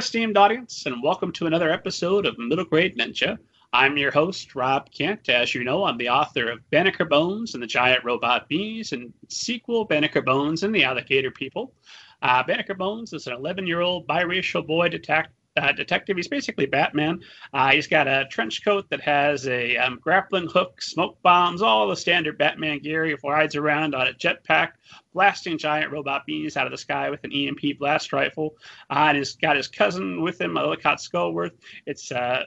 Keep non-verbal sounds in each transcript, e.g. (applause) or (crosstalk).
Esteemed audience, and welcome to another episode of Middle Grade Ninja. I'm your host, Rob Kent. As you know, I'm the author of Banneker Bones and the Giant Robot Bees and sequel Banneker Bones and the Alligator People. Uh, Banneker Bones is an 11 year old biracial boy detect- uh, detective. He's basically Batman. Uh, he's got a trench coat that has a um, grappling hook, smoke bombs, all the standard Batman gear. He rides around on a jetpack, blasting giant robot bees out of the sky with an EMP blast rifle. Uh, and he's got his cousin with him, Ellicott Skullworth. It's uh,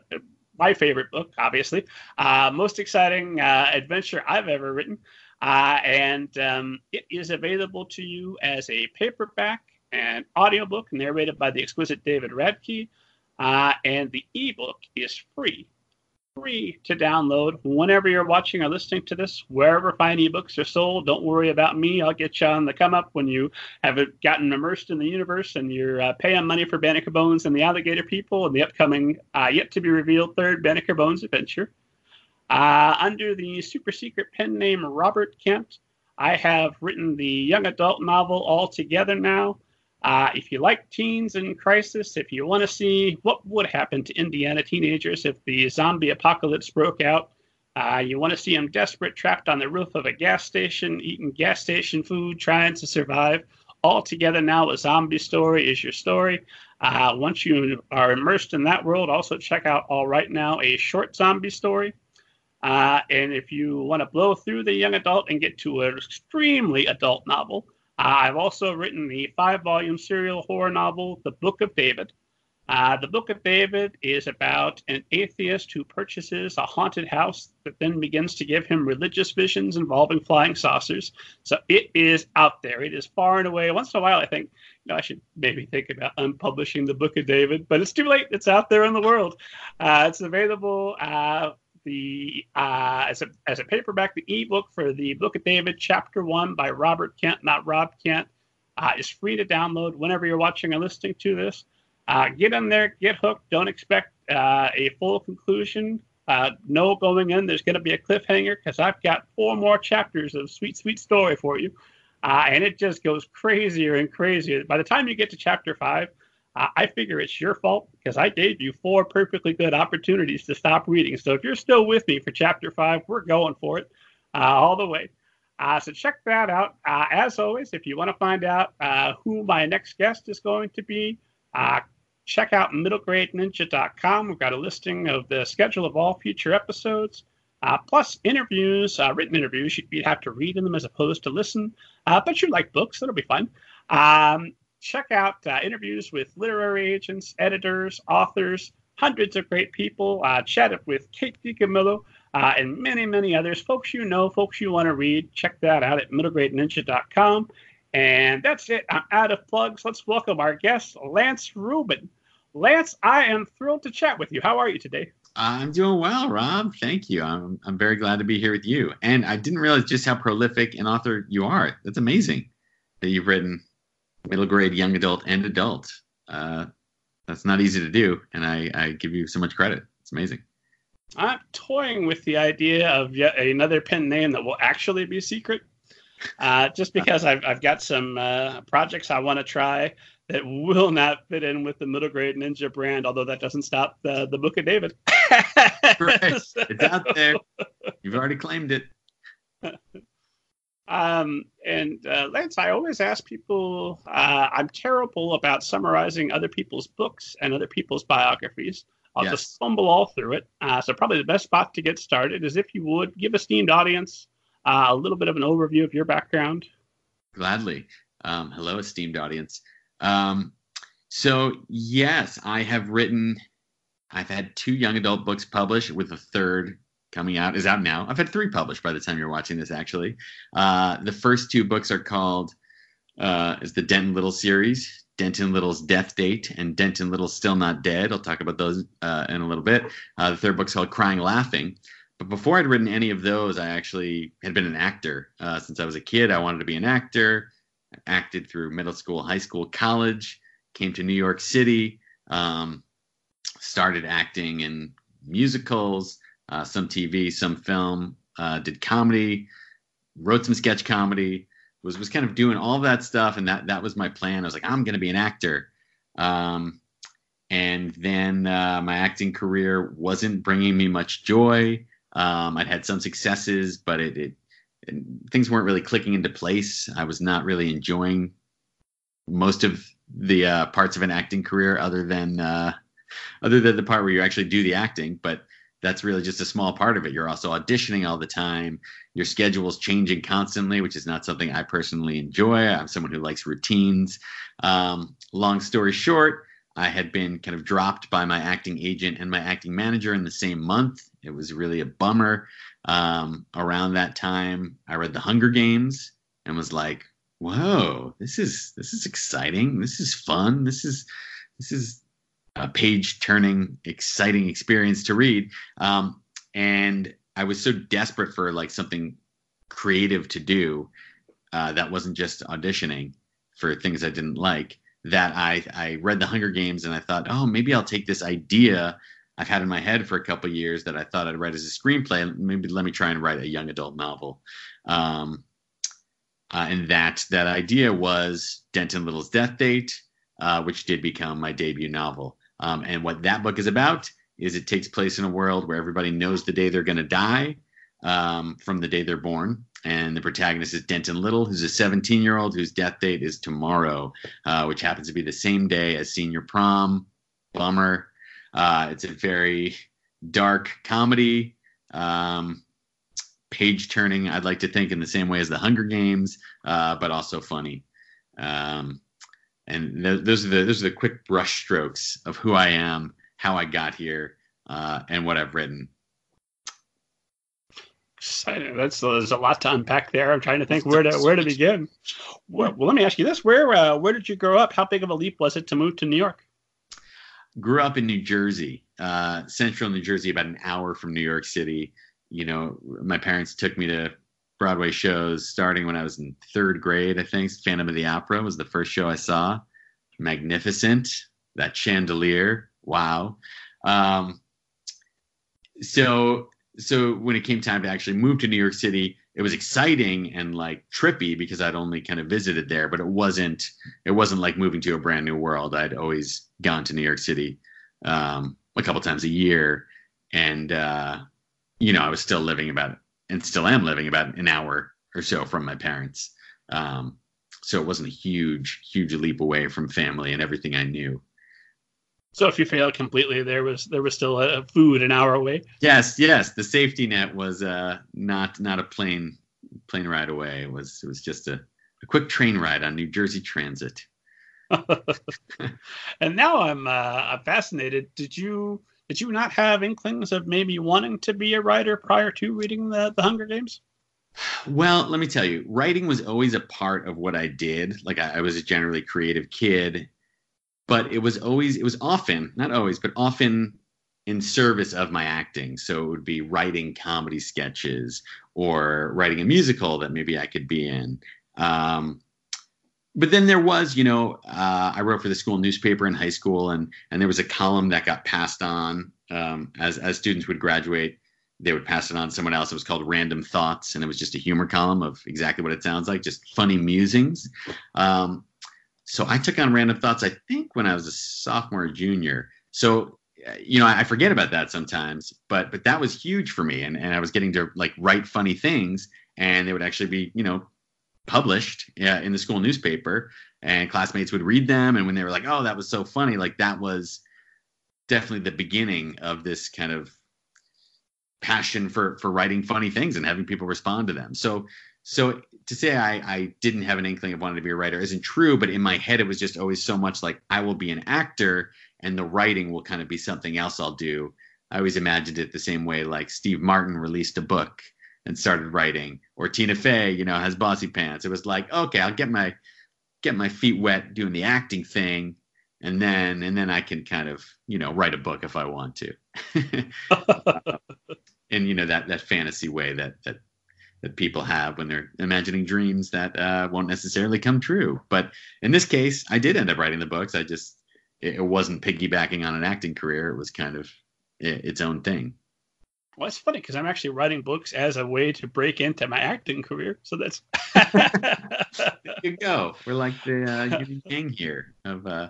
my favorite book, obviously. Uh, most exciting uh, adventure I've ever written. And um, it is available to you as a paperback and audiobook narrated by the exquisite David Radke. Uh, and the ebook is free, free to download whenever you're watching or listening to this, wherever fine ebooks are sold. Don't worry about me. I'll get you on the come up when you have gotten immersed in the universe and you're uh, paying money for Banneker Bones and the Alligator People and the upcoming, uh, yet to be revealed third Banneker Bones adventure. Uh, under the super secret pen name Robert Kent, I have written the young adult novel All Together Now. Uh, if you like teens in crisis, if you want to see what would happen to Indiana teenagers if the zombie apocalypse broke out, uh, you want to see them desperate, trapped on the roof of a gas station, eating gas station food, trying to survive. All together now, a zombie story is your story. Uh, once you are immersed in that world, also check out All Right Now, a short zombie story. Uh, and if you want to blow through the young adult and get to an extremely adult novel, I've also written the five volume serial horror novel, The Book of David. Uh, the Book of David is about an atheist who purchases a haunted house that then begins to give him religious visions involving flying saucers. So it is out there. It is far and away. Once in a while, I think, you know, I should maybe think about unpublishing the Book of David, but it's too late. It's out there in the world. Uh, it's available uh, the uh, as a as a paperback, the ebook for the Book of David, Chapter One by Robert Kent, not Rob Kent, uh, is free to download whenever you're watching or listening to this. Uh, get in there, get hooked. Don't expect uh, a full conclusion. Uh, no going in. There's going to be a cliffhanger because I've got four more chapters of sweet, sweet story for you, uh, and it just goes crazier and crazier. By the time you get to chapter five, uh, I figure it's your fault because I gave you four perfectly good opportunities to stop reading. So if you're still with me for chapter five, we're going for it uh, all the way. Uh, so check that out. Uh, as always, if you want to find out uh, who my next guest is going to be, uh, check out middlegradeninja.com. We've got a listing of the schedule of all future episodes. plus interviews, written interviews. You'd have to read in them as opposed to listen. but you like books, that'll be fun. Um, check out uh, interviews with literary agents, editors, authors, hundreds of great people. Uh, chatted with Kate DiCamillo uh, and many, many others. Folks you know, folks you want to read. Check that out at middlegradeninja.com. And that's it. I'm out of plugs. Let's welcome our guest, Lance Rubin. Lance, I am thrilled to chat with you. How are you today? I'm doing well, Rob. Thank you. I'm, I'm very glad to be here with you. And I didn't realize just how prolific an author you are. That's amazing that you've written middle grade, young adult, and adult. Uh, that's not easy to do, and I, I give you so much credit. It's amazing. I'm toying with the idea of yet another pen name that will actually be secret, uh, just (laughs) because I've, I've got some uh, projects I want to try that will not fit in with the middle grade ninja brand, although that doesn't stop the, the Book of David. (laughs) right. (laughs) It's out there. You've already claimed it. Um, and uh, Lance, I always ask people, uh, I'm terrible about summarizing other people's books and other people's biographies. I'll yes. just fumble all through it. Uh, so, probably the best spot to get started is if you would give esteemed audience uh, a little bit of an overview of your background. Gladly. Um, hello, esteemed audience. Um, so, yes, I have written, I've had two young adult books published with a third coming out is out now. I've had three published by the time you're watching this. Actually, uh, the first two books are called uh, is the Denton Little series, Denton Little's Death Date, and Denton Little Still Not Dead. I'll talk about those uh, in a little bit. Uh, the third book's called Crying Laughing. But before I'd written any of those, I actually had been an actor uh, since I was a kid. I wanted to be an actor. I acted through middle school, high school, college. Came to New York City. Um, started acting in musicals uh, some TV, some film, uh, did comedy, wrote some sketch comedy, was was kind of doing all that stuff, and that that was my plan. I was like, I'm going to be an actor. Um, and then uh, my acting career wasn't bringing me much joy. Um, I'd had some successes, but it, it, it, things weren't really clicking into place. I was not really enjoying most of the uh, parts of an acting career, other than uh, other than the part where you actually do the acting. But that's really just a small part of it. You're also auditioning all the time. Your schedule's changing constantly, which is not something I personally enjoy. I'm someone who likes routines. Um, long story short, I had been kind of dropped by my acting agent and my acting manager in the same month. It was really a bummer. Um, around that time, I read The Hunger Games and was like, "Whoa, this is this is exciting. This is fun. This is this is a page turning, exciting experience to read." Um, and I was so desperate for like something creative to do uh, that wasn't just auditioning for things I didn't like that I I read the Hunger Games and I thought, oh, maybe I'll take this idea I've had in my head for a couple years that I thought I'd write as a screenplay. Maybe let me try and write a young adult novel. Um, uh, and that that idea was Denton Little's Death Date, uh, which did become my debut novel. Um, and what that book is about is it takes place in a world where everybody knows the day they're going to die um, from the day they're born and the protagonist is Denton Little, who's a 17 year old whose death date is tomorrow, uh, which happens to be the same day as senior prom. Bummer. Uh, it's a very dark comedy, um, page turning, I'd like to think, in the same way as The Hunger Games, uh, but also funny. Um, and th- those are the those are the quick brush strokes of who I am, how I got here, uh, and what I've written. That's there's a lot to unpack there. I'm trying to think where to (laughs) where to begin. Well, well let me ask you this: where uh, where did you grow up? How big of a leap was it to move to New York? Grew up in New Jersey, uh, central New Jersey, about an hour from New York City. You know, my parents took me to Broadway shows starting when I was in third grade. I think Phantom of the Opera was the first show I saw. Magnificent, that chandelier, wow. Um, so so when it came time to actually move to New York City, it was exciting and like trippy because I'd only kind of visited there, but it wasn't it wasn't like moving to a brand new world. I'd always gone to New York City um, a couple times a year, and uh, you know I was still living about and still am living about an hour or so from my parents. Um, so it wasn't a huge huge leap away from family and everything I knew. So if you failed completely, there was there was still a food an hour away. Yes, yes. The safety net was uh, not not a plane plane ride away. It was it was just a, a quick train ride on New Jersey Transit. (laughs) and now I'm uh, I'm fascinated. Did you did you not have inklings of maybe wanting to be a writer prior to reading the the Hunger Games? Well, let me tell you, writing was always a part of what I did. Like I, I was a generally creative kid, but it was always it was often not always but often in service of my acting so it would be writing comedy sketches or writing a musical that maybe i could be in um, but then there was you know uh, i wrote for the school newspaper in high school and and there was a column that got passed on um, as as students would graduate they would pass it on to someone else it was called random thoughts and it was just a humor column of exactly what it sounds like just funny musings um, so I took on random thoughts, I think, when I was a sophomore or junior. So, you know, I forget about that sometimes, but but that was huge for me. And, and I was getting to like write funny things and they would actually be, you know, published uh, in the school newspaper and classmates would read them. And when they were like, oh, that was so funny, like that was definitely the beginning of this kind of passion for for writing funny things and having people respond to them. So so to say I, I didn't have an inkling of wanting to be a writer isn't true, but in my head it was just always so much like I will be an actor and the writing will kind of be something else I'll do. I always imagined it the same way like Steve Martin released a book and started writing, or Tina Fey, you know, has Bossypants. It was like, okay, I'll get my get my feet wet doing the acting thing, and then and then I can kind of you know write a book if I want to. (laughs) (laughs) in you know that that fantasy way that that that people have when they're imagining dreams that uh, won't necessarily come true. But in this case, I did end up writing the books. I just it, it wasn't piggybacking on an acting career. It was kind of its own thing. Well, it's funny because I'm actually writing books as a way to break into my acting career. So that's there you go. We're like the uh, (laughs) yang here of uh,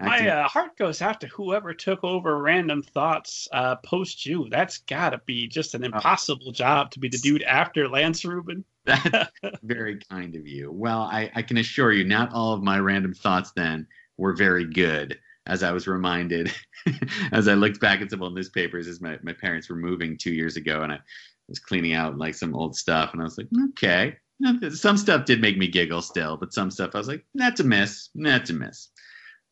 My uh, heart goes out to whoever took over Random Thoughts uh, post you. That's got to be just an oh. impossible oh. job to be the dude after Lance Rubin. That's (laughs) very kind of you. Well, I, I can assure you, not all of my random thoughts then were very good. As I was reminded, (laughs) as I looked back at some old newspapers, as my, my parents were moving two years ago, and I was cleaning out like some old stuff, and I was like, okay, some stuff did make me giggle still, but some stuff I was like, that's a miss, that's a miss.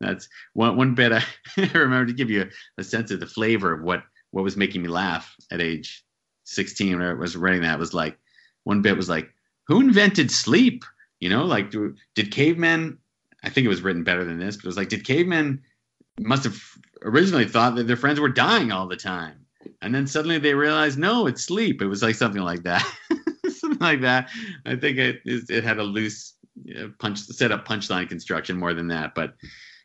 That's one one bit I, (laughs) remember to give you a, a, sense of the flavor of what what was making me laugh at age 16 when I was writing that was like one bit was like, who invented sleep? You know, like do, did cavemen? I think it was written better than this, but it was like, did cavemen must have originally thought that their friends were dying all the time, and then suddenly they realized no, it's sleep. It was like something like that, (laughs) something like that. I think it it had a loose punch set up punchline construction more than that, but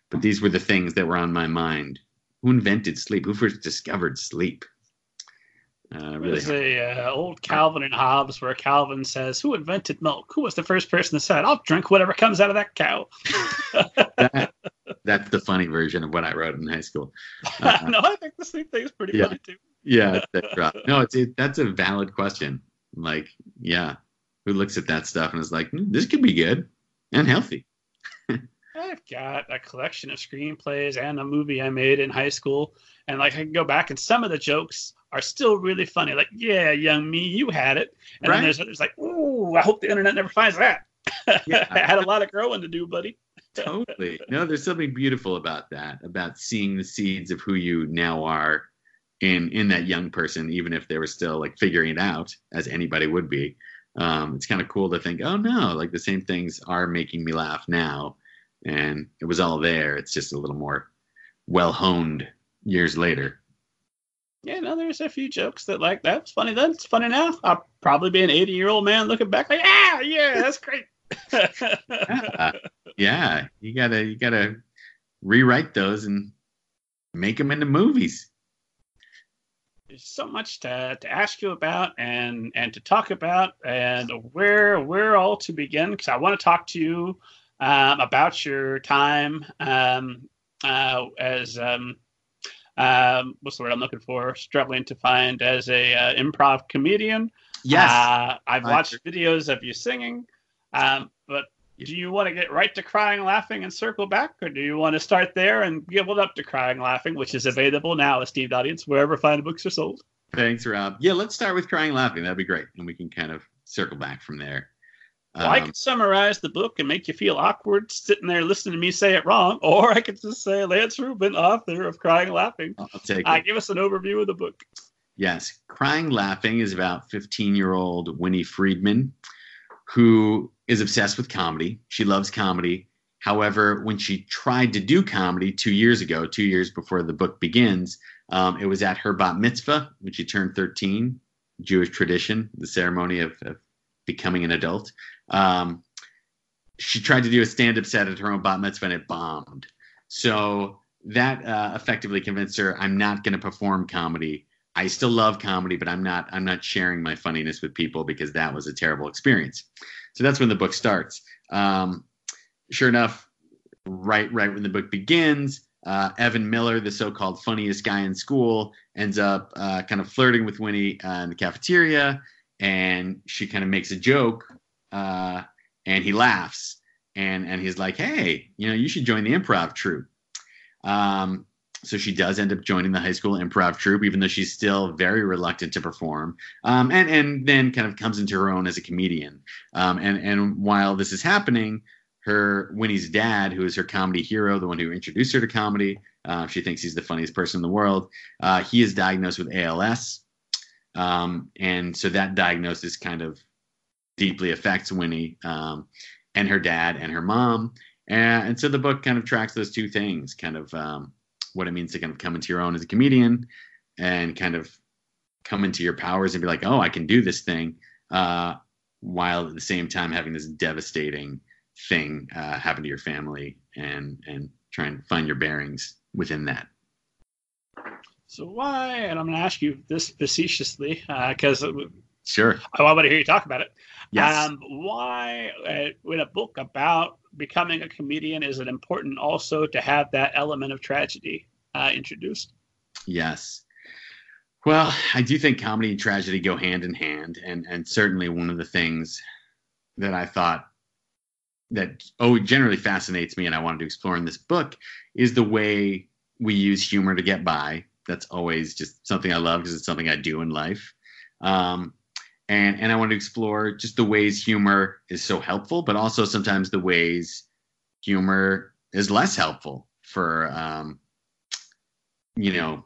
but these were the things that were on my mind. Who invented sleep? Who first discovered sleep? Uh, really There's a uh, old Calvin and Hobbes where Calvin says, "Who invented milk? Who was the first person that said, I'll drink whatever comes out of that cow?" (laughs) that, that's the funny version of what I wrote in high school. (laughs) Uh, no, I think the sleep thing is pretty yeah, funny too. yeah, that's right. (laughs) No, it's it, that's a valid question. Like, yeah, who looks at that stuff and is like, mm, "This could be good and healthy." (laughs) I've got a collection of screenplays and a movie I made in high school, and like I can go back and some of the jokes are still really funny. Like, yeah, young me, you had it. And right. then there's others like, ooh, I hope the internet never finds that. Yeah. (laughs) I had a lot of growing to do, buddy. totally. No, there's something beautiful about that, about seeing the seeds of who you now are in in that young person, even if they were still like figuring it out, as anybody would be. Um, it's kind of cool to think, oh no, like the same things are making me laugh now, and it was all there. It's just a little more well honed years later yeah, no, there's a few jokes that like that's funny then. It's funny now. I'll probably be an 80 year old man looking back like, yeah, yeah, that's great. Yeah. (laughs) yeah, you gotta you gotta rewrite those and make them into movies. There's so much to, to ask you about and and to talk about and where where all to begin because I want to talk to you um, about your time um, uh, as um, um, what's the word I'm looking for? Struggling to find as a uh, improv comedian. Yes, uh, I've watched videos of you singing, um, but do you want to get right to crying, laughing, and circle back, or do you want to start there and give it up to crying, laughing, which is available now, esteemed audience, wherever fine books are sold? Thanks, Rob. Yeah, let's start with crying, laughing. That'd be great, and we can kind of circle back from there. Well, I um, could summarize the book and make you feel awkward sitting there listening to me say it wrong, or I could just say Lance Rubin, author of Crying Laughing. I'll take uh, it. Uh, give us an overview of the book. Yes, Crying Laughing is about 15 year old Winnie Friedman, who is obsessed with comedy. She loves comedy. However, when she tried to do comedy two years ago, two years before the book begins, um, it was at her bat mitzvah when she turned 13, Jewish tradition, the ceremony of, of becoming an adult. Um, she tried to do a stand-up set at her own bat mitzvah and it bombed. So that uh, effectively convinced her, I'm not going to perform comedy. I still love comedy, but I'm not. I'm not sharing my funniness with people because that was a terrible experience. So that's when the book starts. Um, sure enough, right right when the book begins, uh, Evan Miller, the so-called funniest guy in school, ends up uh, kind of flirting with Winnie uh, in the cafeteria, and she kind of makes a joke uh, and he laughs and and he's like, "Hey, you know, you should join the improv troupe." Um, so she does end up joining the high school improv troupe, even though she's still very reluctant to perform. Um, and and then kind of comes into her own as a comedian. Um, and and while this is happening, her Winnie's dad, who is her comedy hero, the one who introduced her to comedy, uh, she thinks he's the funniest person in the world. Uh, he is diagnosed with ALS, um, and so that diagnosis kind of deeply affects Winnie um, and her dad and her mom. And, and, so the book kind of tracks those two things, kind of um, what it means to kind of come into your own as a comedian and kind of come into your powers and be like, oh, I can do this thing, uh, while at the same time having this devastating thing uh, happen to your family and and try and find your bearings within that. So why? And I'm going to ask you this facetiously because uh, Sure. I want to hear you talk about it. Yes. Um, why, uh, in a book about becoming a comedian, is it important also to have that element of tragedy uh, introduced? Yes. Well, I do think comedy and tragedy go hand in hand, and and certainly one of the things that I thought that oh generally fascinates me and I wanted to explore in this book is the way we use humor to get by. That's always just something I love because it's something I do in life. Um, and and I want to explore just the ways humor is so helpful, but also sometimes the ways humor is less helpful for um, you know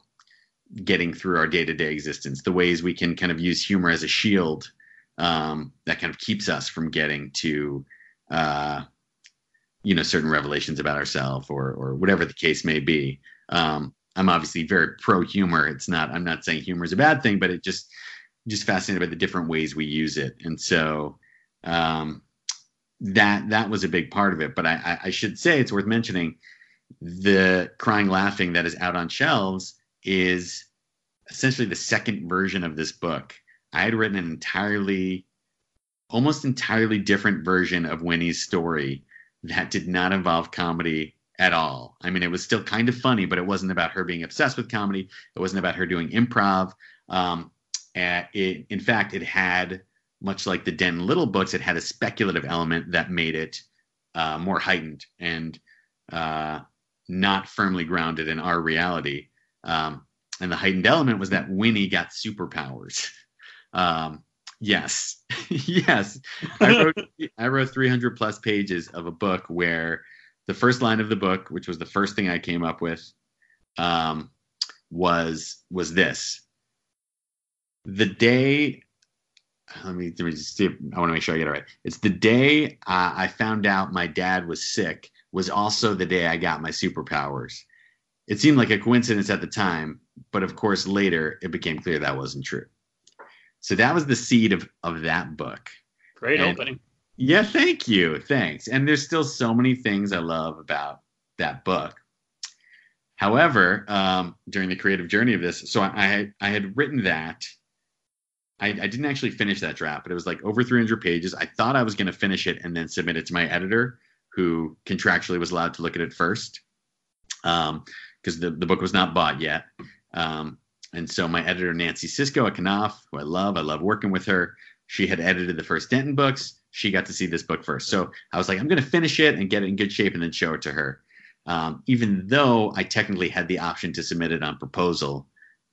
getting through our day to day existence. The ways we can kind of use humor as a shield um, that kind of keeps us from getting to uh, you know certain revelations about ourselves or or whatever the case may be. Um, I'm obviously very pro humor. It's not. I'm not saying humor is a bad thing, but it just just fascinated by the different ways we use it, and so um, that that was a big part of it. But I, I should say it's worth mentioning the crying laughing that is out on shelves is essentially the second version of this book. I had written an entirely, almost entirely different version of Winnie's story that did not involve comedy at all. I mean, it was still kind of funny, but it wasn't about her being obsessed with comedy. It wasn't about her doing improv. Um, it, in fact, it had, much like the Denton Little books, it had a speculative element that made it uh, more heightened and uh, not firmly grounded in our reality. Um, and the heightened element was that Winnie got superpowers. (laughs) Um, yes, (laughs) yes. I (laughs) wrote, I wrote 300 plus pages of a book where the first line of the book, which was the first thing I came up with, um, was was this: the day. Let me, let me see. If, I want to make sure I get it right. It's the day uh, I found out my dad was sick. Was also the day I got my superpowers. It seemed like a coincidence at the time, but of course later it became clear that wasn't true. So that was the seed of of that book. Great and, opening. Yeah, thank you. Thanks. And there's still so many things I love about that book. However, um, during the creative journey of this, so I, I I had written that. I, I, didn't actually finish that draft, but it was like over 300 pages. I thought I was going to finish it and then submit it to my editor, who contractually was allowed to look at it first, because um, the, the book was not bought yet. Um, and so my editor, Nancy Siscoe at Knopf, who I love, I love working with her. She had edited the first Denton books she got to see this book first. So I was like, I'm going to finish it and get it in good shape and then show it to her. Um, even though I technically had the option to submit it on proposal,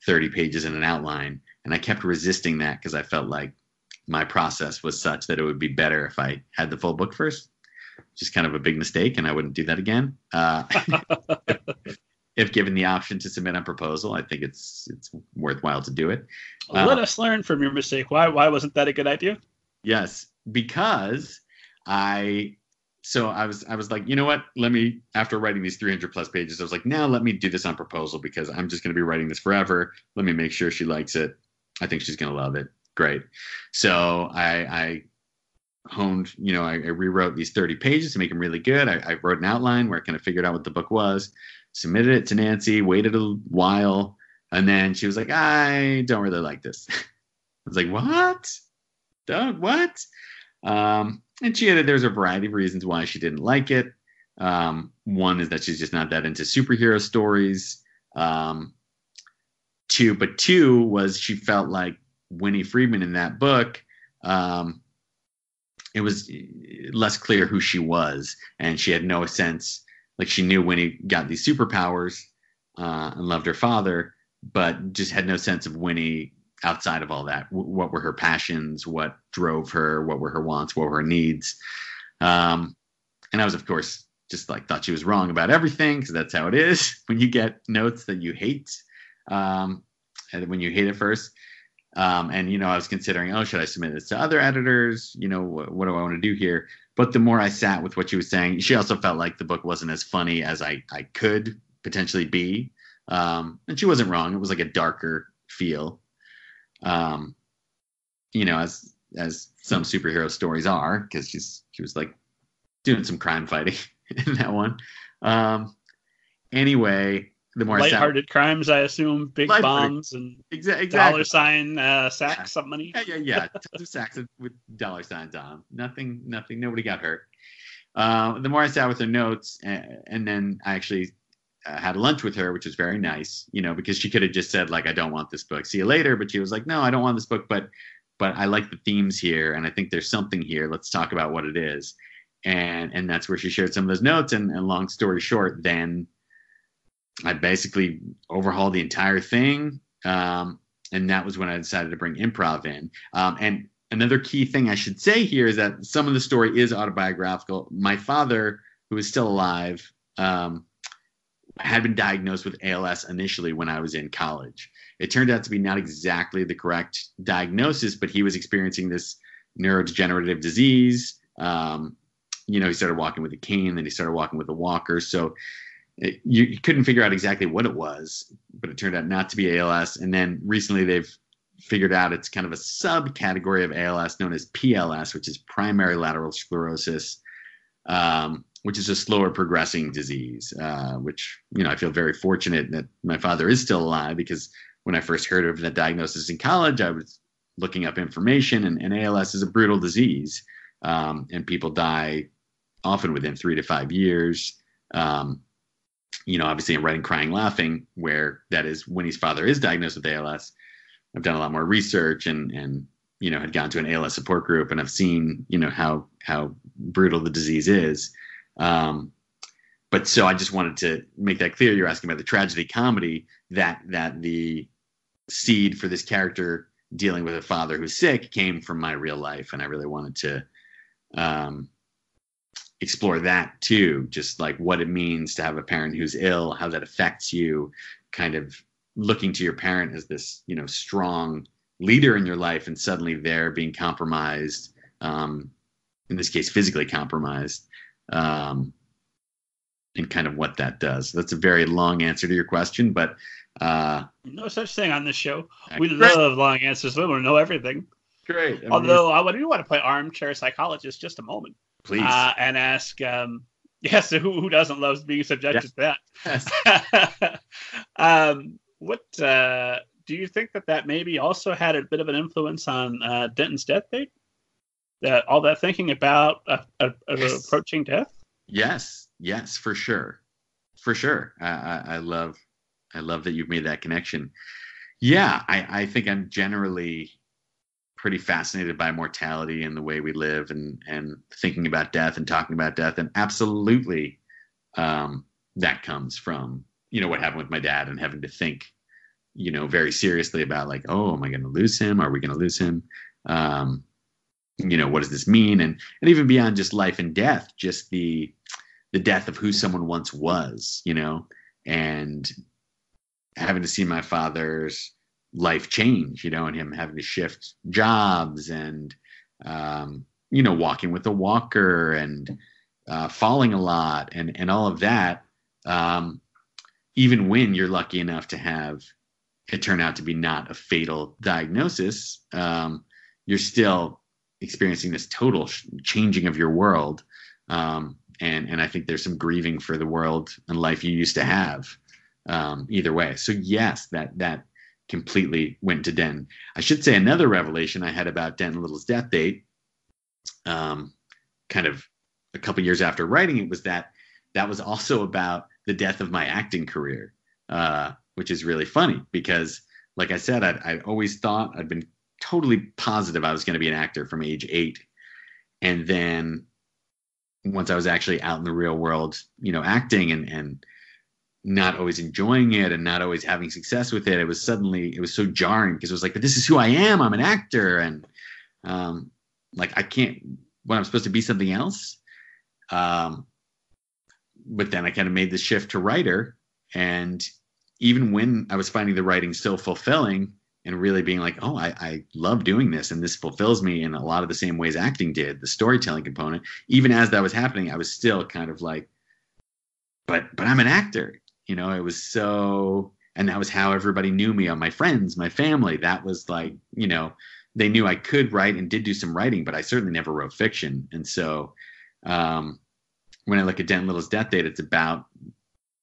30 pages in an outline. And I kept resisting that because I felt like my process was such that it would be better if I had the full book first. Just kind of a big mistake, and I wouldn't do that again. Uh, (laughs) if given the option to submit a proposal, I think it's it's worthwhile to do it. Uh, Let us learn from your mistake. Why why wasn't that a good idea? Yes, because I so I was I was like, you know what? Let me after writing these 300 plus pages, I was like, now let me do this on proposal because I'm just going to be writing this forever. Let me make sure she likes it. I think she's going to love it. Great. So I, I honed, you know, I, I, rewrote these 30 pages to make them really good. I, I wrote an outline where I kind of figured out what the book was, submitted it to Nancy, waited a while, and then she was like, I don't really like this. (laughs) I was like, what? Don't what? Um, and she had there's a variety of reasons why she didn't like it. Um, one is that she's just not that into superhero stories. Um, two, but two was she felt like Winnie Friedman in that book. Um, it was less clear who she was, and she had no sense. Like she knew Winnie got these superpowers uh, and loved her father, but just had no sense of Winnie outside of all that what were her passions what drove her what were her wants what were her needs um, and i was of course just like thought she was wrong about everything because that's how it is (laughs) when you get notes that you hate um, when you hate it first um, and you know i was considering oh should i submit this to other editors? You know what, what do i want to do here? But the more i sat with what she was saying she also felt like the book wasn't as funny as i, I could potentially be. Um, and she wasn't wrong. It was like a darker feel. Um, you know, as as some superhero stories are, because she's she was like doing some crime fighting (laughs) in that one. Um, anyway, the more lighthearted crimes, I assume, big bombs and exa- exactly. dollar sign uh, sacks of money. Yeah, yeah, yeah. (laughs) Tons of sacks with dollar signs on them. Nothing, nothing. Nobody got hurt. Uh, the more I sat with her notes, uh, and then I actually uh, had lunch with her, which was very nice. You know, because she could have just said like, "I don't want this book. See you later." But she was like, "No, I don't want this book, but but I like the themes here, and I think there's something here. Let's talk about what it is." And and that's where she shared some of those notes. And, and long story short, then I basically overhauled the entire thing. Um, and that was when I decided to bring improv in. Um, and another key thing I should say here is that some of the story is autobiographical. My father, who is still alive, um, had been diagnosed with ALS initially when I was in college. It turned out to be not exactly the correct diagnosis, but he was experiencing this neurodegenerative disease. Um, you know, he started walking with a cane, then he started walking with a walker. So it, you, you couldn't figure out exactly what it was, but it turned out not to be ALS. And then recently they've figured out it's kind of a subcategory of ALS known as PLS, which is primary lateral sclerosis, um, which is a slower progressing disease. Uh, which you know I feel very fortunate that my father is still alive because when I first heard of the diagnosis in college, I was looking up information, and, and ALS is a brutal disease, um, and people die often within three to five years. Um, you know, obviously in Writing, Crying, Laughing, where that is Winnie's father is diagnosed with ALS. I've done a lot more research and and you know had gone to an ALS support group and I've seen you know how how brutal the disease is. Um, but so I just wanted to make that clear. You're asking about the tragedy comedy that that the seed for this character dealing with a father who's sick came from my real life, and I really wanted to um, explore that too. Just like what it means to have a parent who's ill, how that affects you, kind of looking to your parent as this you know strong leader in your life, and suddenly they're being compromised. Um, in this case, physically compromised. Um, and kind of what that does. That's a very long answer to your question, but uh, No such thing on this show. Great. We love long answers. We want to know everything. great. I mean, Although I do want to play armchair psychologist just a moment please, uh, and ask. Um, (laughs) yes, who, who doesn't love being subjected to Yes. that? (laughs) um, what uh, do you think that that maybe also had a bit of an influence on uh, Denton's death date? That all that thinking about uh, uh, Yes. approaching death. yes, yes, for sure, for sure. I, I, I love, I love that you've made that connection. Yeah, I, I think I'm generally pretty fascinated by mortality and the way we live, and and thinking about death and talking about death, and absolutely, um, that comes from you know what happened with my dad and having to think, you know, very seriously about like, oh, am I going to lose him? Are we going to lose him? Um, you know, what does this mean? And and even beyond just life and death, just the the death of who someone once was, you know, and having to see my father's life change, you know, and him having to shift jobs and, um, you know, walking with a walker and uh, falling a lot and, and all of that. Um, even when you're lucky enough to have it turn out to be not a fatal diagnosis, um, you're still experiencing this total sh- changing of your world. Um, and, and I think there's some grieving for the world and life you used to have um, either way. So yes, that, that completely went to Den. I should say another revelation I had about Denton Little's death date, um, kind of a couple years after writing it, was that that was also about the death of my acting career, uh, which is really funny because, like I said, I'd, I'd always thought I'd been totally positive I was going to be an actor from age eight, and then once I was actually out in the real world, you know, acting and and not always enjoying it and not always having success with it, it was suddenly it was so jarring because it was like, but this is who I am. I'm an actor, and um, like I can't when I'm supposed to be something else. Um, but then I kind of made the shift to writer, and even when I was finding the writing so fulfilling and really being like, oh, I, I love doing this, and this fulfills me in a lot of the same ways acting did, the storytelling component. Even as that was happening, I was still kind of like, but but I'm an actor, you know. It was so, and that was how everybody knew me. On my friends, my family, that was like, you know, they knew I could write and did do some writing, but I certainly never wrote fiction. And so, um, when I look at Denton Little's death date, it's about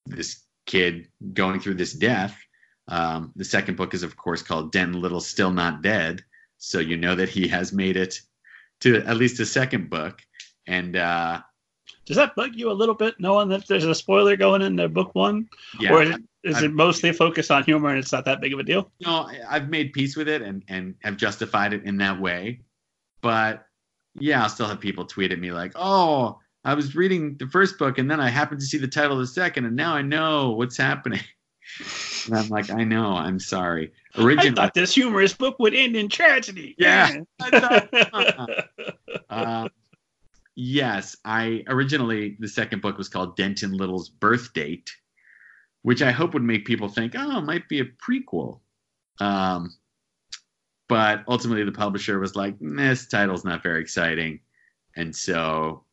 this kid going through this death. Um, the second book is, of course, called Denton Little Still Not Dead. So you know that he has made it to at least a second book. And uh, does that bug you a little bit, knowing that there's a spoiler going into book one? yeah, or is, it, is it mostly focused on humor and it's not that big of a deal? you know, I've made peace with it and, and have justified it in that way. But yeah, I'll still have people tweet at me like, oh, I was reading the first book and then I happened to see the title of the second and now I know what's happening. (laughs) And I'm like, I know, I'm sorry. Originally, I thought this humorous book would end in tragedy. Yeah, (laughs) I thought- uh, yes, I originally the second book was called Denton Little's Birth Date, which I hope would make people think, oh, it might be a prequel. Um, but ultimately, the publisher was like, this title's not very exciting, and so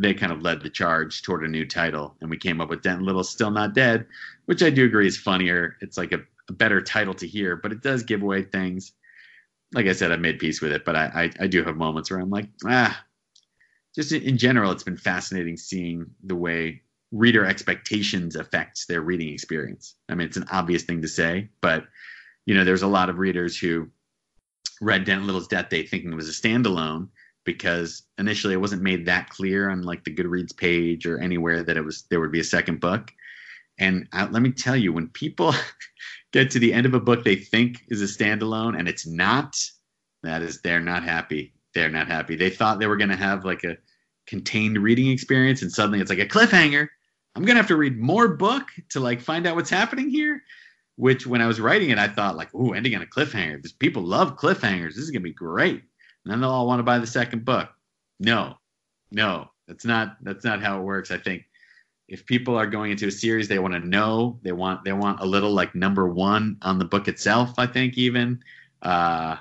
they kind of led the charge toward a new title, and we came up with Denton Little's Still Not Dead, which I do agree is funnier. It's like a, a better title to hear, but it does give away things like I said, I've made peace with it, but I, I, I do have moments where I'm like, ah, just in, general, it's been fascinating seeing the way reader expectations affects their reading experience. I mean, it's an obvious thing to say, but you know, there's a lot of readers who read Denton Little's Death Day thinking it was a standalone because initially it wasn't made that clear on like the Goodreads page or anywhere that it was there would be a second book. And uh, let me tell you, when people (laughs) get to the end of a book they think is a standalone and it's not, that is they're not happy. They're not happy. They thought they were going to have like a contained reading experience and suddenly it's like a cliffhanger. I'm going to have to read more book to like find out what's happening here. Which when I was writing it, I thought like, ooh, ending on a cliffhanger. This people love cliffhangers. This is going to be great. And then they'll all want to buy the second book. No, no, that's not that's not how it works. I think if people are going into a series they want to know they want they want a little like number one on the book itself i think even uh,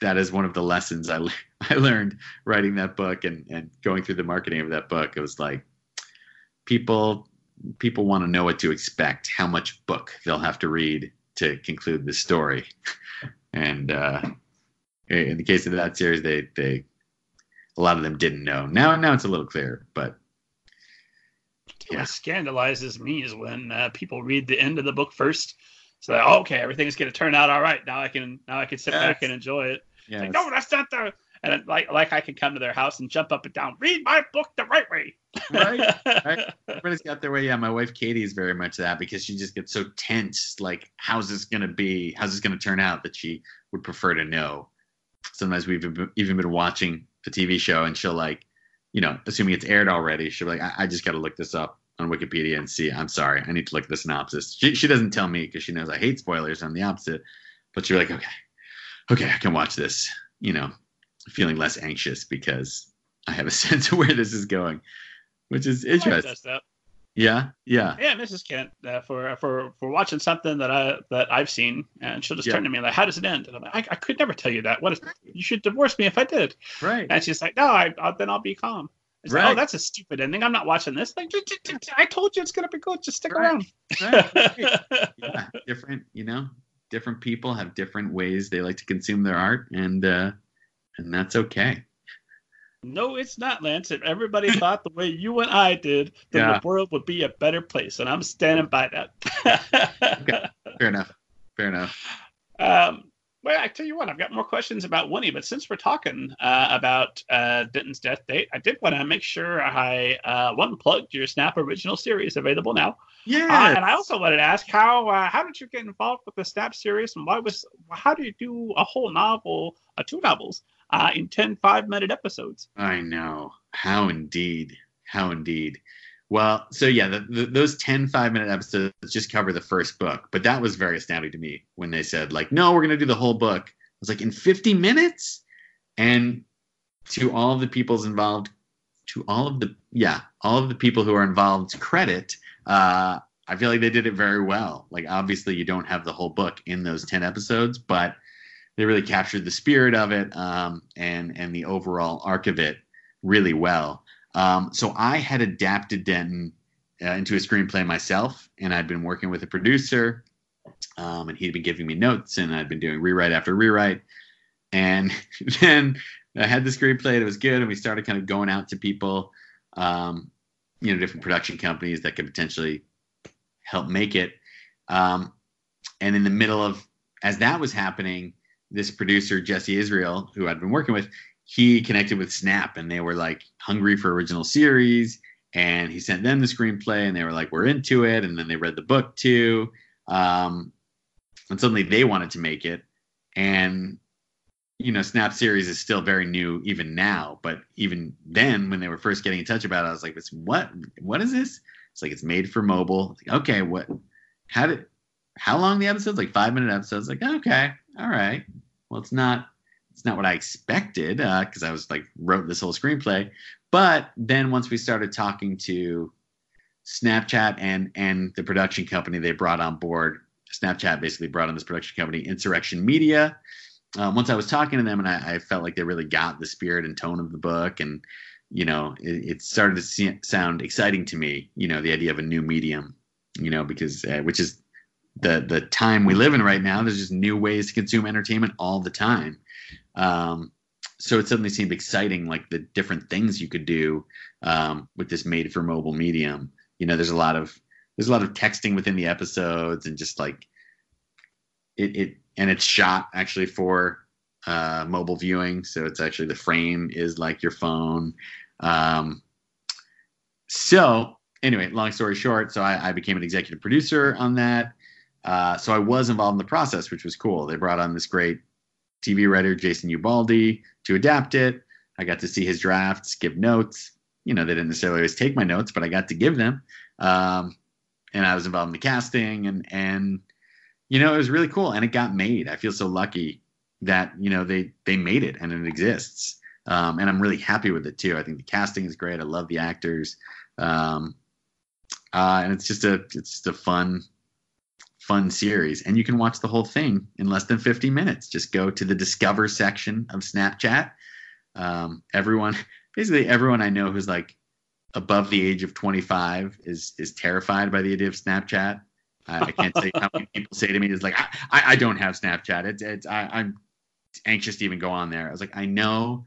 that is one of the lessons i, (laughs) I learned writing that book and, and going through the marketing of that book it was like people people want to know what to expect how much book they'll have to read to conclude the story (laughs) and uh, in the case of that series they they a lot of them didn't know now now it's a little clearer but What Yeah. scandalizes me is when uh, people read the end of the book first. So like, oh, okay, everything's going to turn out all right. Now I can now I can sit back and enjoy it. yeah Like, no, that's not the. And it, like like I can come to their house and jump up and down. Read my book the right way. Right, (laughs) right. everybody's got their way. Yeah, my wife Katie is very much that because she just gets so tense. Like, how's this gonna be? How's this gonna turn out? That she would prefer to know. Sometimes we've even been watching the TV show, and she'll like, you know, assuming it's aired already, she'll be like, I, I just got to look this up on Wikipedia and see. I'm sorry, I need to look at the synopsis. She she doesn't tell me because she knows I hate spoilers. I'm the opposite, but she's like, okay, okay, I can watch this. You know, feeling less anxious because I have a (laughs) sense of where this is going, which is interesting. Yeah, yeah, Yeah, Mrs. Kent uh, for for for watching something that I that I've seen, and she'll just Yeah. turn to me like, "How does it end?" And I'm like, "I, I could never tell you that. What is? You should divorce me if I did." right. And she's like, "No, I, I then I'll be calm." It's like, Right. oh, that's a stupid ending. I'm not watching this. Like, "J- j- j- j- I told you it's gonna be good. Just stick Right. around. right, right. (laughs) yeah, different. You know, different people have different ways they like to consume their art, and uh, and that's okay. No, it's not, Lance. If everybody (laughs) thought the way you and I did, then Yeah. the world would be a better place, and I'm standing by that. Okay. Fair enough. Fair enough. Um, well, I tell you what, I've got more questions about Winnie, but since we're talking uh, about uh, Denton's death date, I did want to make sure I uh, one plugged your Snap original series available now, Yeah. uh, and I also wanted to ask how uh, how did you get involved with the Snap series, and why was how do you do a whole novel, uh, two novels, uh, in 10 five minute episodes? I know. How indeed. How indeed. Well, so yeah, the, the, those 10 five minute episodes just cover the first book, but that was very astounding to me when they said, like, no, we're going to do the whole book. I was like, in 50 minutes? And to all of the people's involved, to all of the, yeah, all of the people who are involved, credit, uh, I feel like they did it very well. Like, obviously, you don't have the whole book in those 10 episodes, but they really captured the spirit of it um, and and the overall arc of it really well. Um, so I had adapted Denton uh, into a screenplay myself, and I'd been working with a producer, um, and he'd been giving me notes, and I'd been doing rewrite after rewrite. And (laughs) then I had the screenplay, and it was good, and we started kind of going out to people, um, you know, different production companies that could potentially help make it. Um, and in the middle of as that was happening, this producer Jesse Israel, who I'd been working with, he connected with Snap, and they were like hungry for original series. And he sent them the screenplay, and they were like, "We're into it." And then they read the book too, um, and suddenly they wanted to make it. And you know, Snap series is still very new even now, but even then, when they were first getting in touch about it, I was like, "What? What is this?" It's like it's made for mobile. Like, okay, what? How did? How long the episodes? Like five minute episodes. Like okay, all right. Well, it's not. It's not what I expected because uh, I was like wrote this whole screenplay. But then once we started talking to Snapchat and and the production company they brought on board, Snapchat basically brought on this production company, Insurrection Media um, once I was talking to them and I, I, felt like they really got the spirit and tone of the book and you know it, it started to see, sound exciting to me you know the idea of a new medium you know because uh, which is the the time we live in right now there's just new ways to consume entertainment all the time um, so it suddenly seemed exciting like the different things you could do um, with this made for mobile medium you know there's a lot of there's a lot of texting within the episodes and just like it, it and it's shot actually for uh, mobile viewing. So it's actually the frame is like your phone. Um, so anyway, long story short, so I, I became an executive producer on that. Uh, so I was involved in the process, which was cool. They brought on this great TV writer, Jason Ubaldi, to adapt it. I got to see his drafts, give notes. You know, they didn't necessarily always take my notes, but I got to give them. Um, and I was involved in the casting and and you know, it was really cool and it got made. I feel so lucky that, you know, they they made it and it exists. Um, and I'm really happy with it too. I think the casting is great. I love the actors. Um, uh, and it's just a it's just a fun fun series and you can watch the whole thing in less than 50 minutes just go to the discover section of snapchat um, everyone (laughs) basically everyone i know who's like above the age of 25 is is terrified by the idea of snapchat I, I can't say how many people say to me is like, I, I don't have Snapchat. It's, it's I, I'm anxious to even go on there. I was like, I know